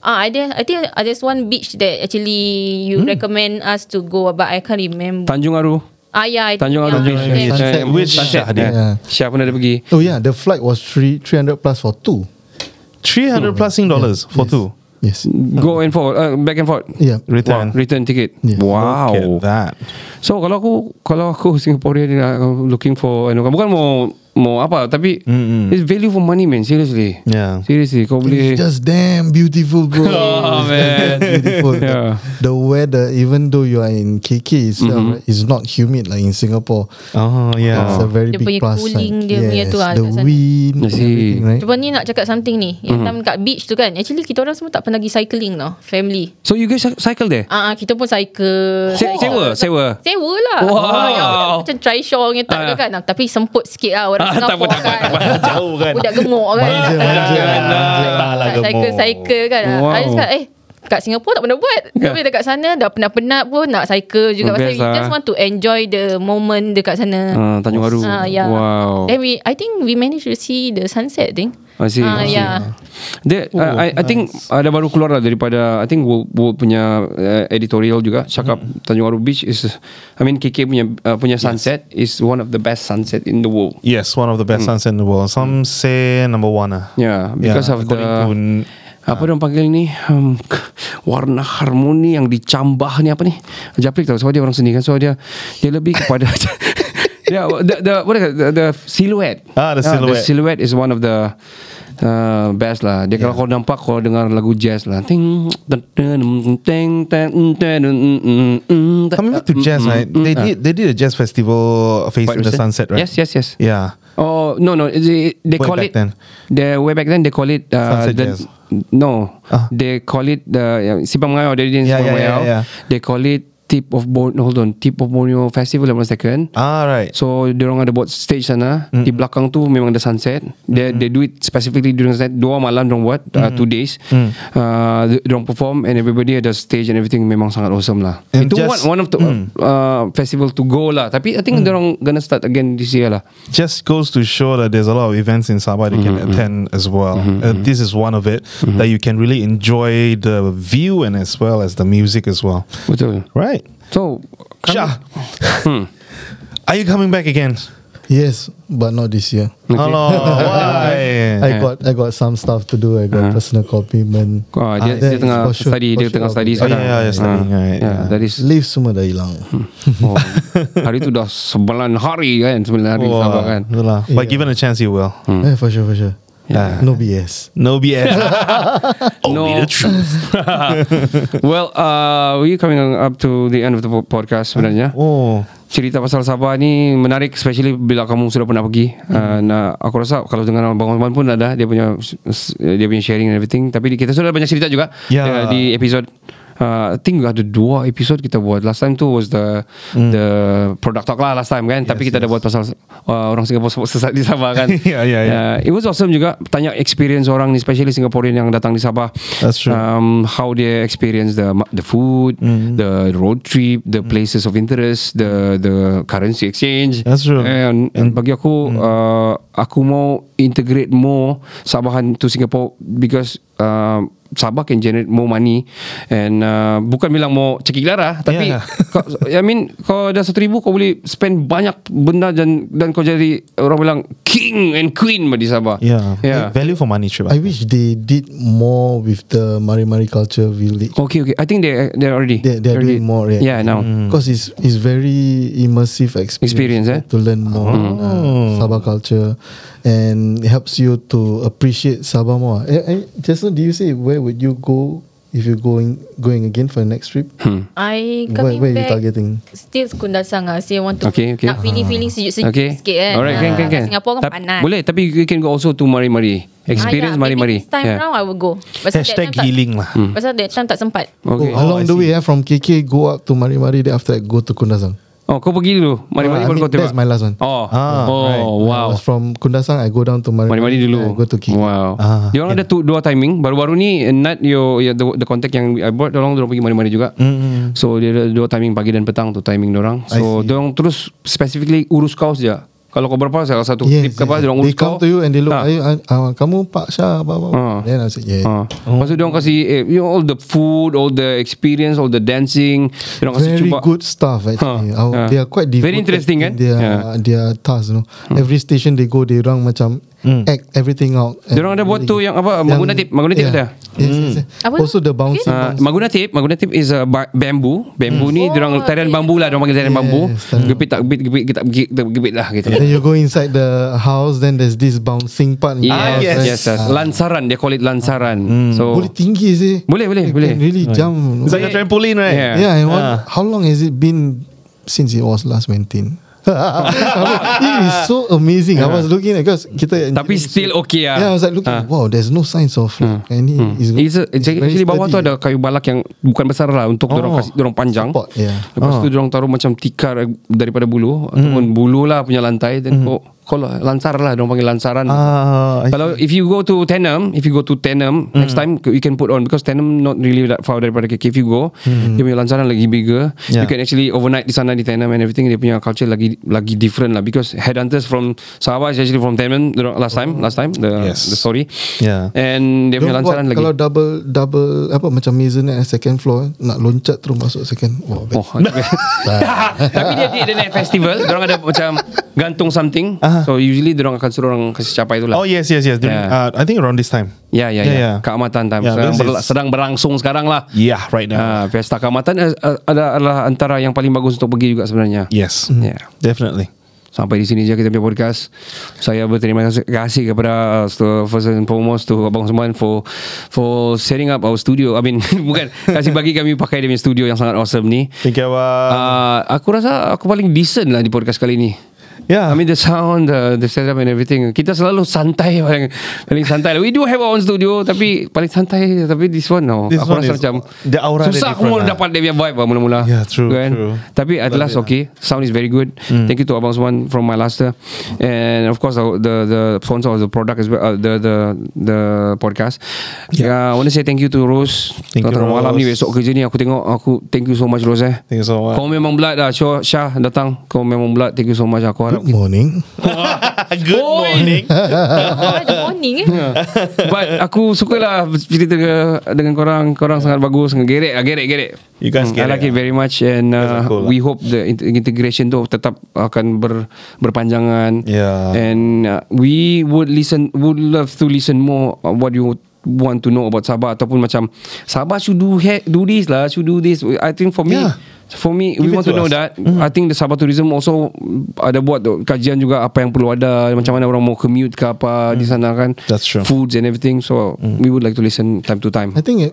[SPEAKER 4] Ah, ada. I think uh, there's one beach that actually you recommend us to go, but I can't remember.
[SPEAKER 1] Tanjung Aru.
[SPEAKER 4] ah, yeah. I think,
[SPEAKER 1] Tanjung Aru
[SPEAKER 4] yeah,
[SPEAKER 1] Beach.
[SPEAKER 4] yeah.
[SPEAKER 1] Eh,
[SPEAKER 5] Sunset
[SPEAKER 2] Beach.
[SPEAKER 1] Sunset.
[SPEAKER 2] Syah dia.
[SPEAKER 1] Yeah. Syah pun ada pergi.
[SPEAKER 5] Oh yeah, the flight was three three hundred plus for two.
[SPEAKER 2] 300 plus Sing dollars for
[SPEAKER 5] Yes.
[SPEAKER 2] two.
[SPEAKER 5] Yes.
[SPEAKER 1] Go and forward, uh, back and forth.
[SPEAKER 5] Yeah.
[SPEAKER 2] Return.
[SPEAKER 1] Return ticket.
[SPEAKER 5] Yeah.
[SPEAKER 1] Wow.
[SPEAKER 2] Look at that.
[SPEAKER 1] So kalau aku kalau aku Singaporean looking for ano, bukan mau mau apa tapi
[SPEAKER 2] Mm-mm.
[SPEAKER 1] it's value for money man seriously.
[SPEAKER 2] Yeah.
[SPEAKER 1] Seriously kau boleh
[SPEAKER 5] It's just damn beautiful, bro.
[SPEAKER 1] Oh,
[SPEAKER 5] It's
[SPEAKER 1] man.
[SPEAKER 5] beautiful.
[SPEAKER 1] Yeah.
[SPEAKER 5] The weather, even though you are in KK itself, right, it's not humid like in Singapore.
[SPEAKER 2] Oh
[SPEAKER 5] It's
[SPEAKER 2] yeah.
[SPEAKER 5] a very
[SPEAKER 4] Dia
[SPEAKER 5] big
[SPEAKER 4] punya
[SPEAKER 5] plus
[SPEAKER 4] cooling dia punya
[SPEAKER 5] yes,
[SPEAKER 4] tu lah
[SPEAKER 5] the wind, everything, right?
[SPEAKER 4] Cuba ni nak cakap something ni. Yang
[SPEAKER 1] Mhm.
[SPEAKER 4] time kat beach tu kan. Actually kita orang semua tak pernah pergi cycling tau. Family.
[SPEAKER 1] So you guys cycle there?
[SPEAKER 4] Ah, ah, kita pun cycle.
[SPEAKER 1] Se- sewa, sewa.
[SPEAKER 4] Sewa lah.
[SPEAKER 1] Wow.
[SPEAKER 4] Ah, yang macam trishaw punya tak
[SPEAKER 1] Ah.
[SPEAKER 4] ke kan. Tapi semput sikit lah orang
[SPEAKER 1] Tak apa, tak apa,
[SPEAKER 4] kan.
[SPEAKER 1] tak apa.
[SPEAKER 2] Jauh kan.
[SPEAKER 4] Budak gemuk kan.
[SPEAKER 5] Manja, manja, manja.
[SPEAKER 2] Tak lah gemuk.
[SPEAKER 4] Cycle-cycle kan.
[SPEAKER 1] Wow.
[SPEAKER 4] I cakap eh kat Singapore tak pernah buat.
[SPEAKER 1] Ya.
[SPEAKER 4] Tapi dekat sana dah penat-penat pun nak cycle juga. Pasal we
[SPEAKER 1] lah.
[SPEAKER 4] just want to enjoy the moment dekat sana.
[SPEAKER 1] Ah, Tanjung Aru.
[SPEAKER 4] Ah, yeah.
[SPEAKER 1] Wow.
[SPEAKER 4] Then we, I think we managed to see the sunset. I think.
[SPEAKER 1] I see.
[SPEAKER 4] Ah,
[SPEAKER 1] I see.
[SPEAKER 4] yeah.
[SPEAKER 1] Dia,
[SPEAKER 5] Oh,
[SPEAKER 1] uh, I, I think ada baru keluar lah daripada I think World, World punya uh, editorial juga cakap
[SPEAKER 5] Hmm.
[SPEAKER 1] Tanjung Aru Beach is I mean KK punya uh, punya sunset is one of the best sunset in the world.
[SPEAKER 2] Yes, one of the best sunsets in the world. Some say number one. Ah.
[SPEAKER 1] Yeah, because of the
[SPEAKER 2] to
[SPEAKER 1] apa dia panggil ni um, warna harmoni yang dicambah ni apa ni Japrik tahu sebab dia orang seni kan so dia dia lebih kepada dia the, the, what is it? the, the silhouette
[SPEAKER 2] Ah, the
[SPEAKER 1] the
[SPEAKER 2] silhouette.
[SPEAKER 1] silhouette is one of the uh, best lah dia kalau kau nampak kau dengar lagu jazz lah ting ting ting ting
[SPEAKER 2] Coming back to jazz, right? They did they did a jazz festival facing the sunset, right?
[SPEAKER 1] Yes, yes, yes.
[SPEAKER 2] Yeah.
[SPEAKER 1] Oh no no they, they
[SPEAKER 2] Way
[SPEAKER 1] call it
[SPEAKER 2] then.
[SPEAKER 1] the way back then they call it uh,
[SPEAKER 2] Sunset
[SPEAKER 1] the,
[SPEAKER 2] jazz.
[SPEAKER 1] no
[SPEAKER 2] Ah.
[SPEAKER 1] they call it the Sipang Melayu dari
[SPEAKER 2] Yeah,
[SPEAKER 1] Sipang
[SPEAKER 2] yeah,
[SPEAKER 1] Melayu
[SPEAKER 2] yeah, yeah.
[SPEAKER 1] they call it Tip of Borneo hold on Tip of Borneo Festival one second
[SPEAKER 2] Ah, right.
[SPEAKER 1] So dia orang ada buat stage sana. Di belakang tu memang ada sunset. They, they do it specifically during sunset. Dua malam diorang buat uh, Two days. Uh, Diorang perform And everybody ada stage and everything Memang sangat awesome lah.
[SPEAKER 2] And
[SPEAKER 1] Itu
[SPEAKER 2] just-
[SPEAKER 1] one, one of the uh, Festival to go lah. Tapi I think diorang Gonna start again this year lah.
[SPEAKER 2] Just goes to show that there's a lot of events in Sabah that you can attend as well. Uh, this is one of it that you can really enjoy the view and as well as the music as well.
[SPEAKER 1] Betul.
[SPEAKER 2] Right.
[SPEAKER 1] So
[SPEAKER 2] Shah, are you coming back again?
[SPEAKER 5] Yes, but not this year.
[SPEAKER 2] Hello. Why?
[SPEAKER 5] I got I got some stuff to do. I got personal commitment.
[SPEAKER 1] Ah, dia,
[SPEAKER 5] Ah,
[SPEAKER 1] dia tengah
[SPEAKER 5] sure,
[SPEAKER 1] study, dia
[SPEAKER 5] sure
[SPEAKER 1] tengah study
[SPEAKER 2] Oh,
[SPEAKER 1] sekarang.
[SPEAKER 2] yeah, yeah, you're studying,
[SPEAKER 1] Ah,
[SPEAKER 2] right,
[SPEAKER 1] yeah,
[SPEAKER 2] yeah.
[SPEAKER 1] that is
[SPEAKER 5] Leave semua dah hilang.
[SPEAKER 1] oh, hari tu dah sembilan hari kan, sembilan hari
[SPEAKER 2] Wah,
[SPEAKER 1] Sabah kan.
[SPEAKER 2] itulah. But
[SPEAKER 5] Yeah.
[SPEAKER 2] given a chance, you will.
[SPEAKER 5] Eh, for sure, for sure.
[SPEAKER 2] Ah.
[SPEAKER 5] No BS.
[SPEAKER 2] No BS. Only
[SPEAKER 1] No.
[SPEAKER 2] the truth.
[SPEAKER 1] well, uh, we coming up to the end of the po- podcast sebenarnya.
[SPEAKER 2] Oh.
[SPEAKER 1] Cerita pasal Sabah ni menarik especially bila kamu sudah pernah pergi. Uh, nah, aku rasa kalau dengan Abang Osman pun ada dia punya dia punya sharing and everything. Tapi kita sudah banyak cerita juga
[SPEAKER 2] Ya.
[SPEAKER 1] uh, di episod Uh, I think ada dua episod kita buat. Last time tu was the The product talk lah last time kan. Tapi kita ada buat pasal uh, Orang Singapura sesat di Sabah kan.
[SPEAKER 2] Ya, ya, ya.
[SPEAKER 1] Uh, It was awesome juga. Tanya experience orang ni Especially Singaporean yang datang di Sabah.
[SPEAKER 2] That's true.
[SPEAKER 1] um, How they experience the the food
[SPEAKER 2] Mm.
[SPEAKER 1] The road trip The places of interest The the currency exchange.
[SPEAKER 2] That's true.
[SPEAKER 1] And, and bagi aku uh, Aku mau integrate more Sabahan to Singapore Because uh, Sabah can generate more money And uh, Bukan bilang mau cekik darah Tapi
[SPEAKER 2] Yeah.
[SPEAKER 1] kau, I mean Kau dah satu ribu Kau boleh spend banyak benda Dan, dan kau jadi Orang bilang King and queen di Sabah
[SPEAKER 2] Yeah.
[SPEAKER 1] yeah.
[SPEAKER 2] Value for money trip.
[SPEAKER 5] I wish they did more with the Mari Mari Culture Village.
[SPEAKER 1] Okay okay I think they they're already
[SPEAKER 5] They, they're
[SPEAKER 1] already,
[SPEAKER 5] doing more. Yeah,
[SPEAKER 1] Yeah now
[SPEAKER 5] Because it's it's very immersive experience,
[SPEAKER 1] Experience, eh?
[SPEAKER 5] to learn more uh, Sabah culture, and it helps you to appreciate Sabah more. Eh, eh, just now, do you say where would you go if you're going going again for the next trip?
[SPEAKER 4] I
[SPEAKER 5] Where,
[SPEAKER 4] coming
[SPEAKER 5] where are you
[SPEAKER 4] back
[SPEAKER 5] targeting?
[SPEAKER 4] Still Kundasang lah Still want to
[SPEAKER 1] Okay, okay.
[SPEAKER 4] Nak feeling-feeling sejuk-sejuk
[SPEAKER 1] Okay.
[SPEAKER 4] sikit kan
[SPEAKER 1] Alright, can, can,
[SPEAKER 4] Ah,
[SPEAKER 1] can.
[SPEAKER 4] Singapore kan
[SPEAKER 1] Tap-
[SPEAKER 4] panas
[SPEAKER 1] Boleh, tapi you can go also to Mari-Mari. Experience
[SPEAKER 4] Ah, yeah,
[SPEAKER 1] Mari-Mari.
[SPEAKER 4] maybe This time
[SPEAKER 1] Yeah.
[SPEAKER 4] round I will go Pasal that
[SPEAKER 2] Hashtag
[SPEAKER 4] tak-
[SPEAKER 2] healing lah.
[SPEAKER 4] Pasal that time tak sempat
[SPEAKER 1] Okay.
[SPEAKER 5] Oh, along
[SPEAKER 2] I
[SPEAKER 5] the way, eh, from KK go up to Mari Mari, then after that go to Kundasang.
[SPEAKER 1] Oh, kau pergi dulu. Mari-mari
[SPEAKER 5] I
[SPEAKER 1] baru kau tembak.
[SPEAKER 5] that's my last one.
[SPEAKER 1] Oh.
[SPEAKER 2] Ah,
[SPEAKER 1] oh,
[SPEAKER 2] right.
[SPEAKER 1] wow.
[SPEAKER 5] I was from Kundasang, I go down to Mari
[SPEAKER 1] Mari-mari
[SPEAKER 5] then
[SPEAKER 1] dulu.
[SPEAKER 5] I go to KK.
[SPEAKER 1] Wow.
[SPEAKER 2] Ah,
[SPEAKER 1] dia orang ada tu, dua timing. Baru-baru ni Nat yo ya, the, the contact yang I bought orang dia orang pergi mari-mari juga.
[SPEAKER 2] Mm-hmm.
[SPEAKER 1] So dia ada dua timing pagi dan petang tu timing orang. So dia orang terus specifically urus kau saja. Kalau kau berapa salah satu
[SPEAKER 5] Yes,
[SPEAKER 1] tip ke
[SPEAKER 5] yes.
[SPEAKER 1] dia orang
[SPEAKER 5] They
[SPEAKER 1] urus kau.
[SPEAKER 5] come to you and they look,
[SPEAKER 1] Ah.
[SPEAKER 5] "Are you- uh, kamu Pak Syah, apa apa.
[SPEAKER 1] Ah.
[SPEAKER 5] Then I say, yeah.
[SPEAKER 1] Ah. Lepas tu dia orang kasih eh, you know, all the food, all the experience, all the dancing. Dia orang kasih
[SPEAKER 5] Very
[SPEAKER 1] cuba.
[SPEAKER 5] good stuff actually.
[SPEAKER 1] Huh,
[SPEAKER 5] Our-
[SPEAKER 1] yeah.
[SPEAKER 5] They are quite
[SPEAKER 1] Very
[SPEAKER 5] devoted
[SPEAKER 1] interesting,
[SPEAKER 5] in
[SPEAKER 1] kan?
[SPEAKER 5] Their
[SPEAKER 1] Yeah.
[SPEAKER 5] their task, you know. Every station they go, they orang macam act everything out.
[SPEAKER 1] Dia orang ada buat tu yang apa, Maguna tip, Maguna tip ada?
[SPEAKER 5] Yes, yes, yes.
[SPEAKER 4] Apa tu?
[SPEAKER 5] Also the bouncing.
[SPEAKER 1] Uh. Maguna tip Maguna tip is a ba- bamboo Bamboo ni
[SPEAKER 4] Oh,
[SPEAKER 1] Diorang tarian
[SPEAKER 4] okay.
[SPEAKER 1] bambu lah Diorang panggil tarian
[SPEAKER 5] Yes,
[SPEAKER 1] bambu. Gepit tak gepit Gepit tak gepit, lah gitu
[SPEAKER 5] Then you go inside the house, then there's this bouncing part.
[SPEAKER 1] Yes,
[SPEAKER 5] house,
[SPEAKER 1] yes,
[SPEAKER 5] then-
[SPEAKER 1] yes, yes.
[SPEAKER 5] Ah.
[SPEAKER 1] Lansaran They call it lansaran So
[SPEAKER 5] Boleh tinggi sih.
[SPEAKER 1] Boleh, boleh,
[SPEAKER 5] You
[SPEAKER 1] boleh.
[SPEAKER 5] Can really jump.
[SPEAKER 2] It's like a trampoline, right?
[SPEAKER 1] Yeah.
[SPEAKER 5] Yeah, and what,
[SPEAKER 2] Ah.
[SPEAKER 5] how long has it been since it was last maintained? It is so amazing. I was looking at because kita
[SPEAKER 1] Tapi still okay lah
[SPEAKER 5] Yeah, I was like looking.
[SPEAKER 1] Ah.
[SPEAKER 5] Wow, there's no signs of like any. Is
[SPEAKER 1] It's, a, it's
[SPEAKER 5] very
[SPEAKER 1] actually bawah tu ada kayu balak yang bukan besar lah untuk oh. dorang
[SPEAKER 2] Oh.
[SPEAKER 1] kasih dorang panjang.
[SPEAKER 5] Support, yeah.
[SPEAKER 1] Lepas tu dorang taruh macam tikar daripada bulu ataupun bulu lah punya lantai dan kau kau lah, lansar lah dorang panggil lansaran.
[SPEAKER 2] Ah, I
[SPEAKER 1] Kalau if you go to Tenem, if you go to Tenem next time you can put on because Tenem not really that far daripada KK. If you go, dia punya lansaran lagi bigger.
[SPEAKER 2] Yeah.
[SPEAKER 1] You can actually overnight di sana di Tenem and everything. Dia punya culture lagi lagi different lah because headhunters from Sabah is actually from Tenem last time last time the
[SPEAKER 2] Yes.
[SPEAKER 1] the story.
[SPEAKER 2] Yeah.
[SPEAKER 1] And dia punya
[SPEAKER 5] Don't
[SPEAKER 1] lansaran
[SPEAKER 5] buat,
[SPEAKER 1] lagi.
[SPEAKER 5] Kalau double double apa macam at second floor nak loncat terus masuk second. Wow,
[SPEAKER 1] Oh, tapi dia di the night festival, orang ada macam gantung something. So usually orang akan suruh orang kasih capai tu lah.
[SPEAKER 2] Oh yes, yes, yes. During,
[SPEAKER 1] Yeah.
[SPEAKER 2] uh, I think around this time.
[SPEAKER 1] Ya, ya,
[SPEAKER 2] Yeah,
[SPEAKER 1] ya.
[SPEAKER 2] yeah.
[SPEAKER 1] Keamatan time.
[SPEAKER 2] Yeah,
[SPEAKER 1] sedang, berla- sedang berlangsung sekarang lah.
[SPEAKER 2] Yeah, right now.
[SPEAKER 1] Ah, pesta keamatan eh, eh, ada adalah antara yang paling bagus untuk pergi juga sebenarnya.
[SPEAKER 2] yes,
[SPEAKER 1] Yeah.
[SPEAKER 2] definitely.
[SPEAKER 1] Sampai di sini je kita punya podcast. Saya berterima kasih kepada uh, first and foremost to Abang Osman for for setting up our studio. I mean bukan kasih bagi kami pakai dia punya studio yang sangat awesome ni.
[SPEAKER 2] Thank you. Uh,
[SPEAKER 1] Uh, aku rasa aku paling decent lah di podcast kali ni.
[SPEAKER 2] Yeah.
[SPEAKER 1] I mean the sound, the, the setup and everything. Kita selalu santai paling paling santai. We do have our own studio tapi paling santai. Tapi this one no.
[SPEAKER 2] This
[SPEAKER 1] aku
[SPEAKER 2] one
[SPEAKER 1] rasa
[SPEAKER 2] is-
[SPEAKER 1] macam
[SPEAKER 2] the aura
[SPEAKER 1] susah aku
[SPEAKER 2] lah.
[SPEAKER 1] dapat dia punya vibe lah mula-mula.
[SPEAKER 2] Yeah, true, true.
[SPEAKER 1] Tapi at last okay. Sound is very good.
[SPEAKER 2] Hmm.
[SPEAKER 1] Thank you to Abang Swan from my Laster, and of course our- the the sponsor of the product as well, uh, the the the podcast. Yeah. I want to say thank you to Rose.
[SPEAKER 2] Thank
[SPEAKER 1] Kau
[SPEAKER 2] you,
[SPEAKER 1] tahu malam ni
[SPEAKER 2] Rose.
[SPEAKER 1] besok kerja ni aku tengok aku thank you so much Rose eh.
[SPEAKER 2] Thank you so much.
[SPEAKER 1] Kau memang blood dah Syah datang Kau memang blood Thank you so much Aku harap
[SPEAKER 5] Good morning.
[SPEAKER 2] Good morning.
[SPEAKER 4] The morning eh
[SPEAKER 1] But aku sukalah cerita ke, dengan korang Korang sangat bagus Gerek lah Gerek gerek
[SPEAKER 2] You guys
[SPEAKER 1] Hmm, I
[SPEAKER 2] gerek
[SPEAKER 1] like it
[SPEAKER 2] lah.
[SPEAKER 1] very much And uh,
[SPEAKER 2] cool lah.
[SPEAKER 1] we hope the int- integration tu Tetap akan ber, berpanjangan
[SPEAKER 2] Yeah.
[SPEAKER 1] And uh, we would listen Would love to listen more uh, What you want to know about Sabah Ataupun macam Sabah should do, he, do this lah Should do this I think for me
[SPEAKER 2] Yeah.
[SPEAKER 1] For me,
[SPEAKER 2] Give
[SPEAKER 1] we want to,
[SPEAKER 2] to
[SPEAKER 1] know that. I think the Sabah Tourism also ada buat tu, kajian juga apa yang perlu ada, macam mana orang mau commute ke apa di sana kan.
[SPEAKER 2] That's true.
[SPEAKER 1] Foods and everything. So we would like to listen time to time.
[SPEAKER 5] I think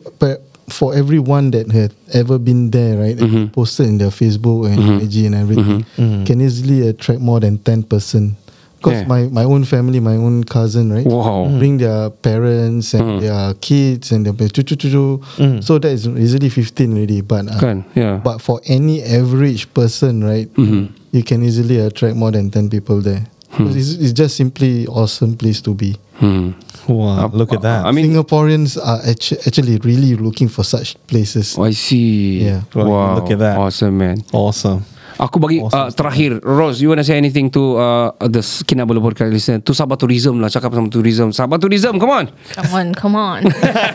[SPEAKER 5] for everyone that had ever been there, right,
[SPEAKER 1] Mm-hmm.
[SPEAKER 5] posted in their Facebook and IG and everything, can easily attract more than ten person.
[SPEAKER 1] Yeah.
[SPEAKER 5] Because my, my own family, my own cousin, right,
[SPEAKER 1] Wow.
[SPEAKER 5] bring mm. their parents and mm. their kids and their cucu cucu. Mm. So that is easily fifteen already. But uh,
[SPEAKER 1] Kan, yeah.
[SPEAKER 5] but for any average person, right, mm-hmm. you can easily attract more than ten people there. Hmm. 'Cause It's, it's just simply awesome place to be.
[SPEAKER 1] Hmm.
[SPEAKER 2] Wow, look at that.
[SPEAKER 1] I mean,
[SPEAKER 5] Singaporeans are actu- actually really looking for such places.
[SPEAKER 1] Oh, I see.
[SPEAKER 5] Yeah.
[SPEAKER 1] Wow.
[SPEAKER 2] Look at that.
[SPEAKER 1] Awesome, man.
[SPEAKER 2] awesome.
[SPEAKER 1] Aku bagi
[SPEAKER 2] Awesome
[SPEAKER 1] uh, terakhir Rose you want to say anything to uh, the Kinabalu podcast listener to Sabah Tourism lah cakap sama tourism Sabah Tourism come on
[SPEAKER 4] Come on, come on.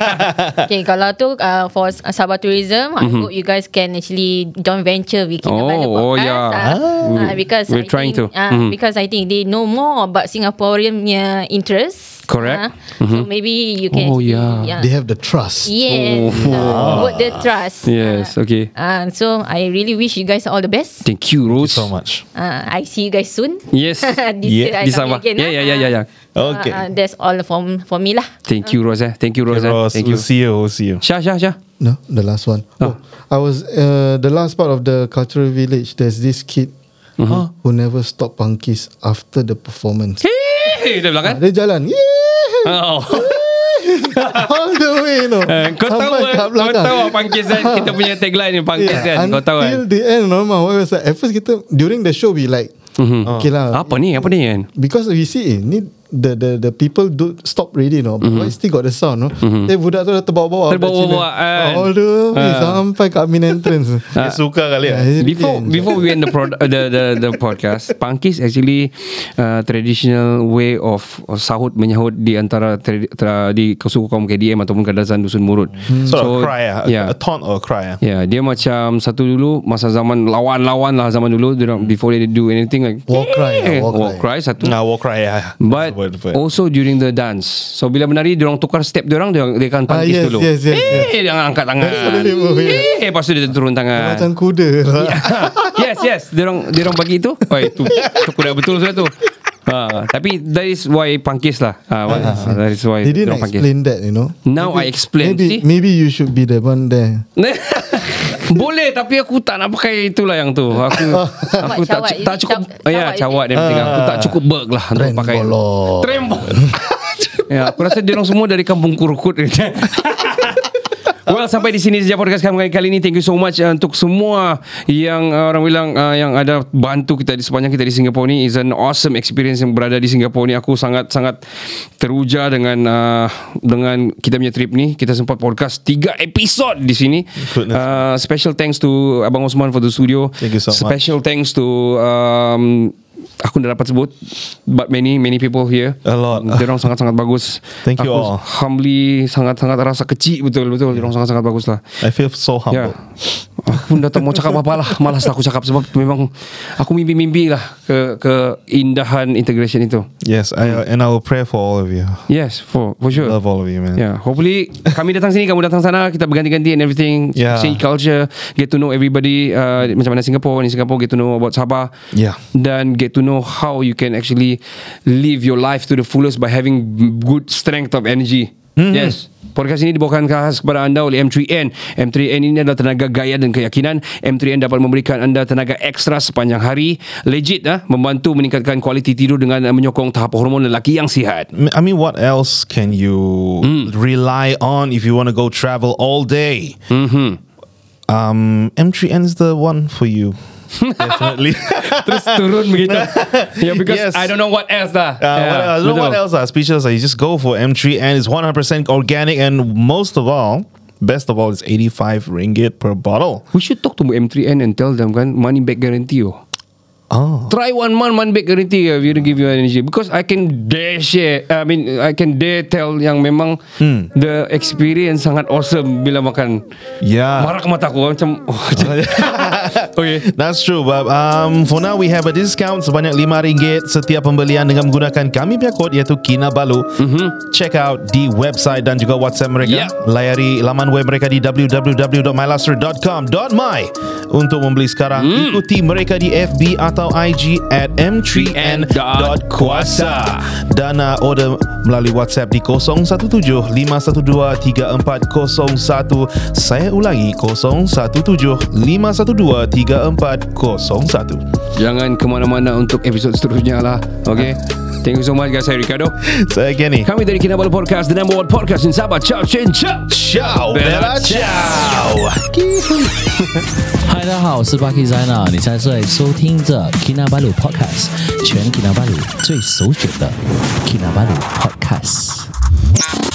[SPEAKER 4] okay, kalau tu uh, for Sabah Tourism, I hope you guys can actually joint venture with Kinabalu
[SPEAKER 1] Mm-hmm. Oh, oh,
[SPEAKER 4] Podcast.
[SPEAKER 1] yeah.
[SPEAKER 4] Uh, uh, because
[SPEAKER 1] We're
[SPEAKER 4] I
[SPEAKER 1] trying
[SPEAKER 4] think,
[SPEAKER 1] to.
[SPEAKER 4] Uh,
[SPEAKER 1] Mhm.
[SPEAKER 4] Because I think they know more about Singaporean punya interest.
[SPEAKER 1] Correct.
[SPEAKER 4] Uh, So maybe you can.
[SPEAKER 1] Oh,
[SPEAKER 4] actually-
[SPEAKER 1] yeah.
[SPEAKER 5] They have the trust.
[SPEAKER 4] Yes.
[SPEAKER 1] Oh.
[SPEAKER 4] Uh, put the trust.
[SPEAKER 1] Yes, okay.
[SPEAKER 4] Uh, so I really wish you guys all the best.
[SPEAKER 1] Thank you Rose
[SPEAKER 2] So much.
[SPEAKER 4] Uh, I see you guys soon.
[SPEAKER 1] Yes
[SPEAKER 4] this
[SPEAKER 2] Yeah,
[SPEAKER 4] year I
[SPEAKER 1] Di
[SPEAKER 4] come
[SPEAKER 1] Sabah
[SPEAKER 4] again.
[SPEAKER 1] Yeah
[SPEAKER 4] ah.
[SPEAKER 1] yeah yeah yeah, yeah.
[SPEAKER 2] Okay.
[SPEAKER 4] Uh, uh, that's all from for me lah.
[SPEAKER 1] Thank you Rose. Thank you Rose
[SPEAKER 2] Okay. Ross,
[SPEAKER 1] Thank you
[SPEAKER 2] we'll see you. We'll see you.
[SPEAKER 1] Syah Syah Syah
[SPEAKER 5] No, the last one. Oh, I was uh, the last part of the cultural village. There's this kid who never stopped punkies after the performance.
[SPEAKER 1] Hey, dia bilang kan?
[SPEAKER 5] Dia jalan, yeah,
[SPEAKER 1] Oh.
[SPEAKER 5] all the way, you know.
[SPEAKER 1] Eh, Kau tahu
[SPEAKER 5] Sampai
[SPEAKER 1] eh,
[SPEAKER 5] kat
[SPEAKER 1] Kau tahu Pangkis kan? Kita punya tagline ni Pangkis kan? Kau tahu kan?
[SPEAKER 5] Until the end, normal. What was that? At first kita during the show we like, okay lah.
[SPEAKER 1] Apa ni? Apa ni kan
[SPEAKER 5] Because we see eh, ni the the the people do stop already no but still got the sound no eh budak tu dah terbawa-bawa
[SPEAKER 1] Terbawa-bawa, kan?
[SPEAKER 5] all the way
[SPEAKER 1] Ah.
[SPEAKER 5] sampai kat main entrance
[SPEAKER 2] Dia suka kali
[SPEAKER 5] Yeah,
[SPEAKER 2] ya.
[SPEAKER 1] Before before we end the prod, uh, the the the podcast, Pangkis actually uh, traditional way of, of sahut menyahut di antara tra, tra, di suku kaum KDM ataupun kadazan dusun murut.
[SPEAKER 2] Sort of cry ah.
[SPEAKER 1] Yeah.
[SPEAKER 2] A taunt or a cry ah.
[SPEAKER 1] Ya, yeah, dia macam satu dulu masa zaman lawan-lawan lah zaman dulu dia before they do anything like
[SPEAKER 5] War cry war
[SPEAKER 1] war
[SPEAKER 5] cry.
[SPEAKER 1] cry satu.
[SPEAKER 2] Nah, war cry yeah.
[SPEAKER 1] But
[SPEAKER 2] It.
[SPEAKER 1] also during the dance. So bila menari dia orang tukar step dia orang dia, dia akan
[SPEAKER 5] Ah,
[SPEAKER 1] pangkis
[SPEAKER 5] yes,
[SPEAKER 1] dulu.
[SPEAKER 5] yes, yes,
[SPEAKER 1] eh, dia angkat tangan.
[SPEAKER 5] Yeah.
[SPEAKER 1] eh, lepas tu dia turun tangan.
[SPEAKER 5] macam kuda lah.
[SPEAKER 1] yes, yes. Dia orang dia orang bagi itu. Oh, itu itu kuda betul sudah tu. Ha, tapi that is why pangkis lah. Ha, that is why
[SPEAKER 5] they
[SPEAKER 1] dia
[SPEAKER 5] didn't
[SPEAKER 1] orang pangkis.
[SPEAKER 5] explain that you know
[SPEAKER 1] Now I explain.
[SPEAKER 5] maybe
[SPEAKER 1] See?
[SPEAKER 5] maybe you should be the one there
[SPEAKER 1] Boleh tapi aku tak nak pakai itulah yang tu. Aku aku tak
[SPEAKER 4] cawat.
[SPEAKER 1] tak cukup
[SPEAKER 4] Cawat,
[SPEAKER 1] ya
[SPEAKER 4] cawat.
[SPEAKER 1] dan everything. Aku tak cukup berg lah untuk pakai.
[SPEAKER 5] bolong.
[SPEAKER 1] Trembol. ya, aku rasa dia orang semua dari kampung Kurukut. Well sampai di sini saja podcast kami kali ini. Thank you so much uh, Untuk semua Yang uh, orang bilang uh, Yang ada bantu kita di Sepanjang kita di Singapura ni. Is an awesome experience Yang berada di Singapura ni. Aku sangat-sangat Teruja dengan uh, Dengan kita punya trip ni. Kita sempat podcast Tiga episod di sini.
[SPEAKER 2] Goodness.
[SPEAKER 1] uh, Special thanks to Abang Osman for the studio.
[SPEAKER 2] Thank you so much.
[SPEAKER 1] Special thanks to um, Aku dah dapat sebut But many Many people here
[SPEAKER 2] A lot.
[SPEAKER 1] Dia orang sangat-sangat bagus
[SPEAKER 2] Thank you
[SPEAKER 1] Aku
[SPEAKER 2] all.
[SPEAKER 1] humbly Sangat-sangat rasa kecil Betul-betul Dia orang sangat-sangat bagus lah
[SPEAKER 2] I feel so humble.
[SPEAKER 1] Aku pun dah tak mau cakap apa lah Malas lah aku cakap Sebab memang Aku mimpi-mimpi lah Ke keindahan integration itu
[SPEAKER 2] Yes, I, and I will pray for all of you.
[SPEAKER 1] Yes For for sure
[SPEAKER 2] Love all of you, man.
[SPEAKER 1] Yeah, hopefully kami datang sini, kamu datang sana, kita berganti-ganti and everything.
[SPEAKER 2] Yeah.
[SPEAKER 1] See culture, get to know everybody. Uh, macam mana Singapore, in Singapore get to know about Sabah.
[SPEAKER 2] Yeah.
[SPEAKER 1] Dan get to know how you can actually live your life to the fullest by having good strength of energy.
[SPEAKER 2] Mm-hmm.
[SPEAKER 1] Yes. Podcast ini dibawakan khas kepada anda oleh M3N. M3N ini adalah tenaga gaya dan keyakinan. M3N dapat memberikan anda tenaga ekstra sepanjang hari. Legit ah, membantu meningkatkan kualiti tidur dengan menyokong tahap hormon lelaki yang sihat.
[SPEAKER 2] I mean, what else can you
[SPEAKER 1] Hmm.
[SPEAKER 2] rely on if you want to go travel all day?
[SPEAKER 1] Mhm.
[SPEAKER 2] Um, M3N is the one for you. Definitely.
[SPEAKER 1] Terus turun begitu. yeah, because
[SPEAKER 2] Yes.
[SPEAKER 1] I don't know what else dah.
[SPEAKER 2] Uh,
[SPEAKER 1] Yeah,
[SPEAKER 2] what, else, I don't know what else are speechless. You just go for M3N. It's 100% organic, and most of all, best of all, it's 85 ringgit per bottle.
[SPEAKER 1] We should talk to M3N and tell them kan money back guarantee oh.
[SPEAKER 2] Oh.
[SPEAKER 1] Try one month one back guarantee uh, will give you energy because I can dare share I mean I can dare tell yang memang
[SPEAKER 2] Hmm.
[SPEAKER 1] the experience sangat awesome bila makan
[SPEAKER 2] Yeah.
[SPEAKER 1] marak mata aku macam oh, okay
[SPEAKER 2] That's true but um, For now we have a discount Sebanyak RM5 Setiap pembelian Dengan menggunakan kami punya kod Iaitu Kinabalu mm-hmm. Check out di website Dan juga whatsapp mereka
[SPEAKER 1] Yeah.
[SPEAKER 2] Layari laman web mereka Di www.myluster.com.my Untuk membeli sekarang
[SPEAKER 1] Hmm.
[SPEAKER 2] Ikuti mereka di FB Atau IG At m3n.kuasa Dan uh, order Melalui whatsapp di 017-512-3401 Saya ulangi 017-512-3401
[SPEAKER 1] jangan ke mana-mana untuk episod seterusnya lah okay thank you so much guys saya Ricardo
[SPEAKER 2] Saya Kenny
[SPEAKER 1] kami dari Kinabalu Podcast the number one podcast in Sabah ciao chin ciao
[SPEAKER 2] Ciao
[SPEAKER 1] Bella
[SPEAKER 2] Bella Ciao
[SPEAKER 7] 嗨，大家好，我是 Bucky Zaina，你现在在收听着 Kinabalu Podcast，全 Kinabalu 最首选的 Kinabalu Podcast。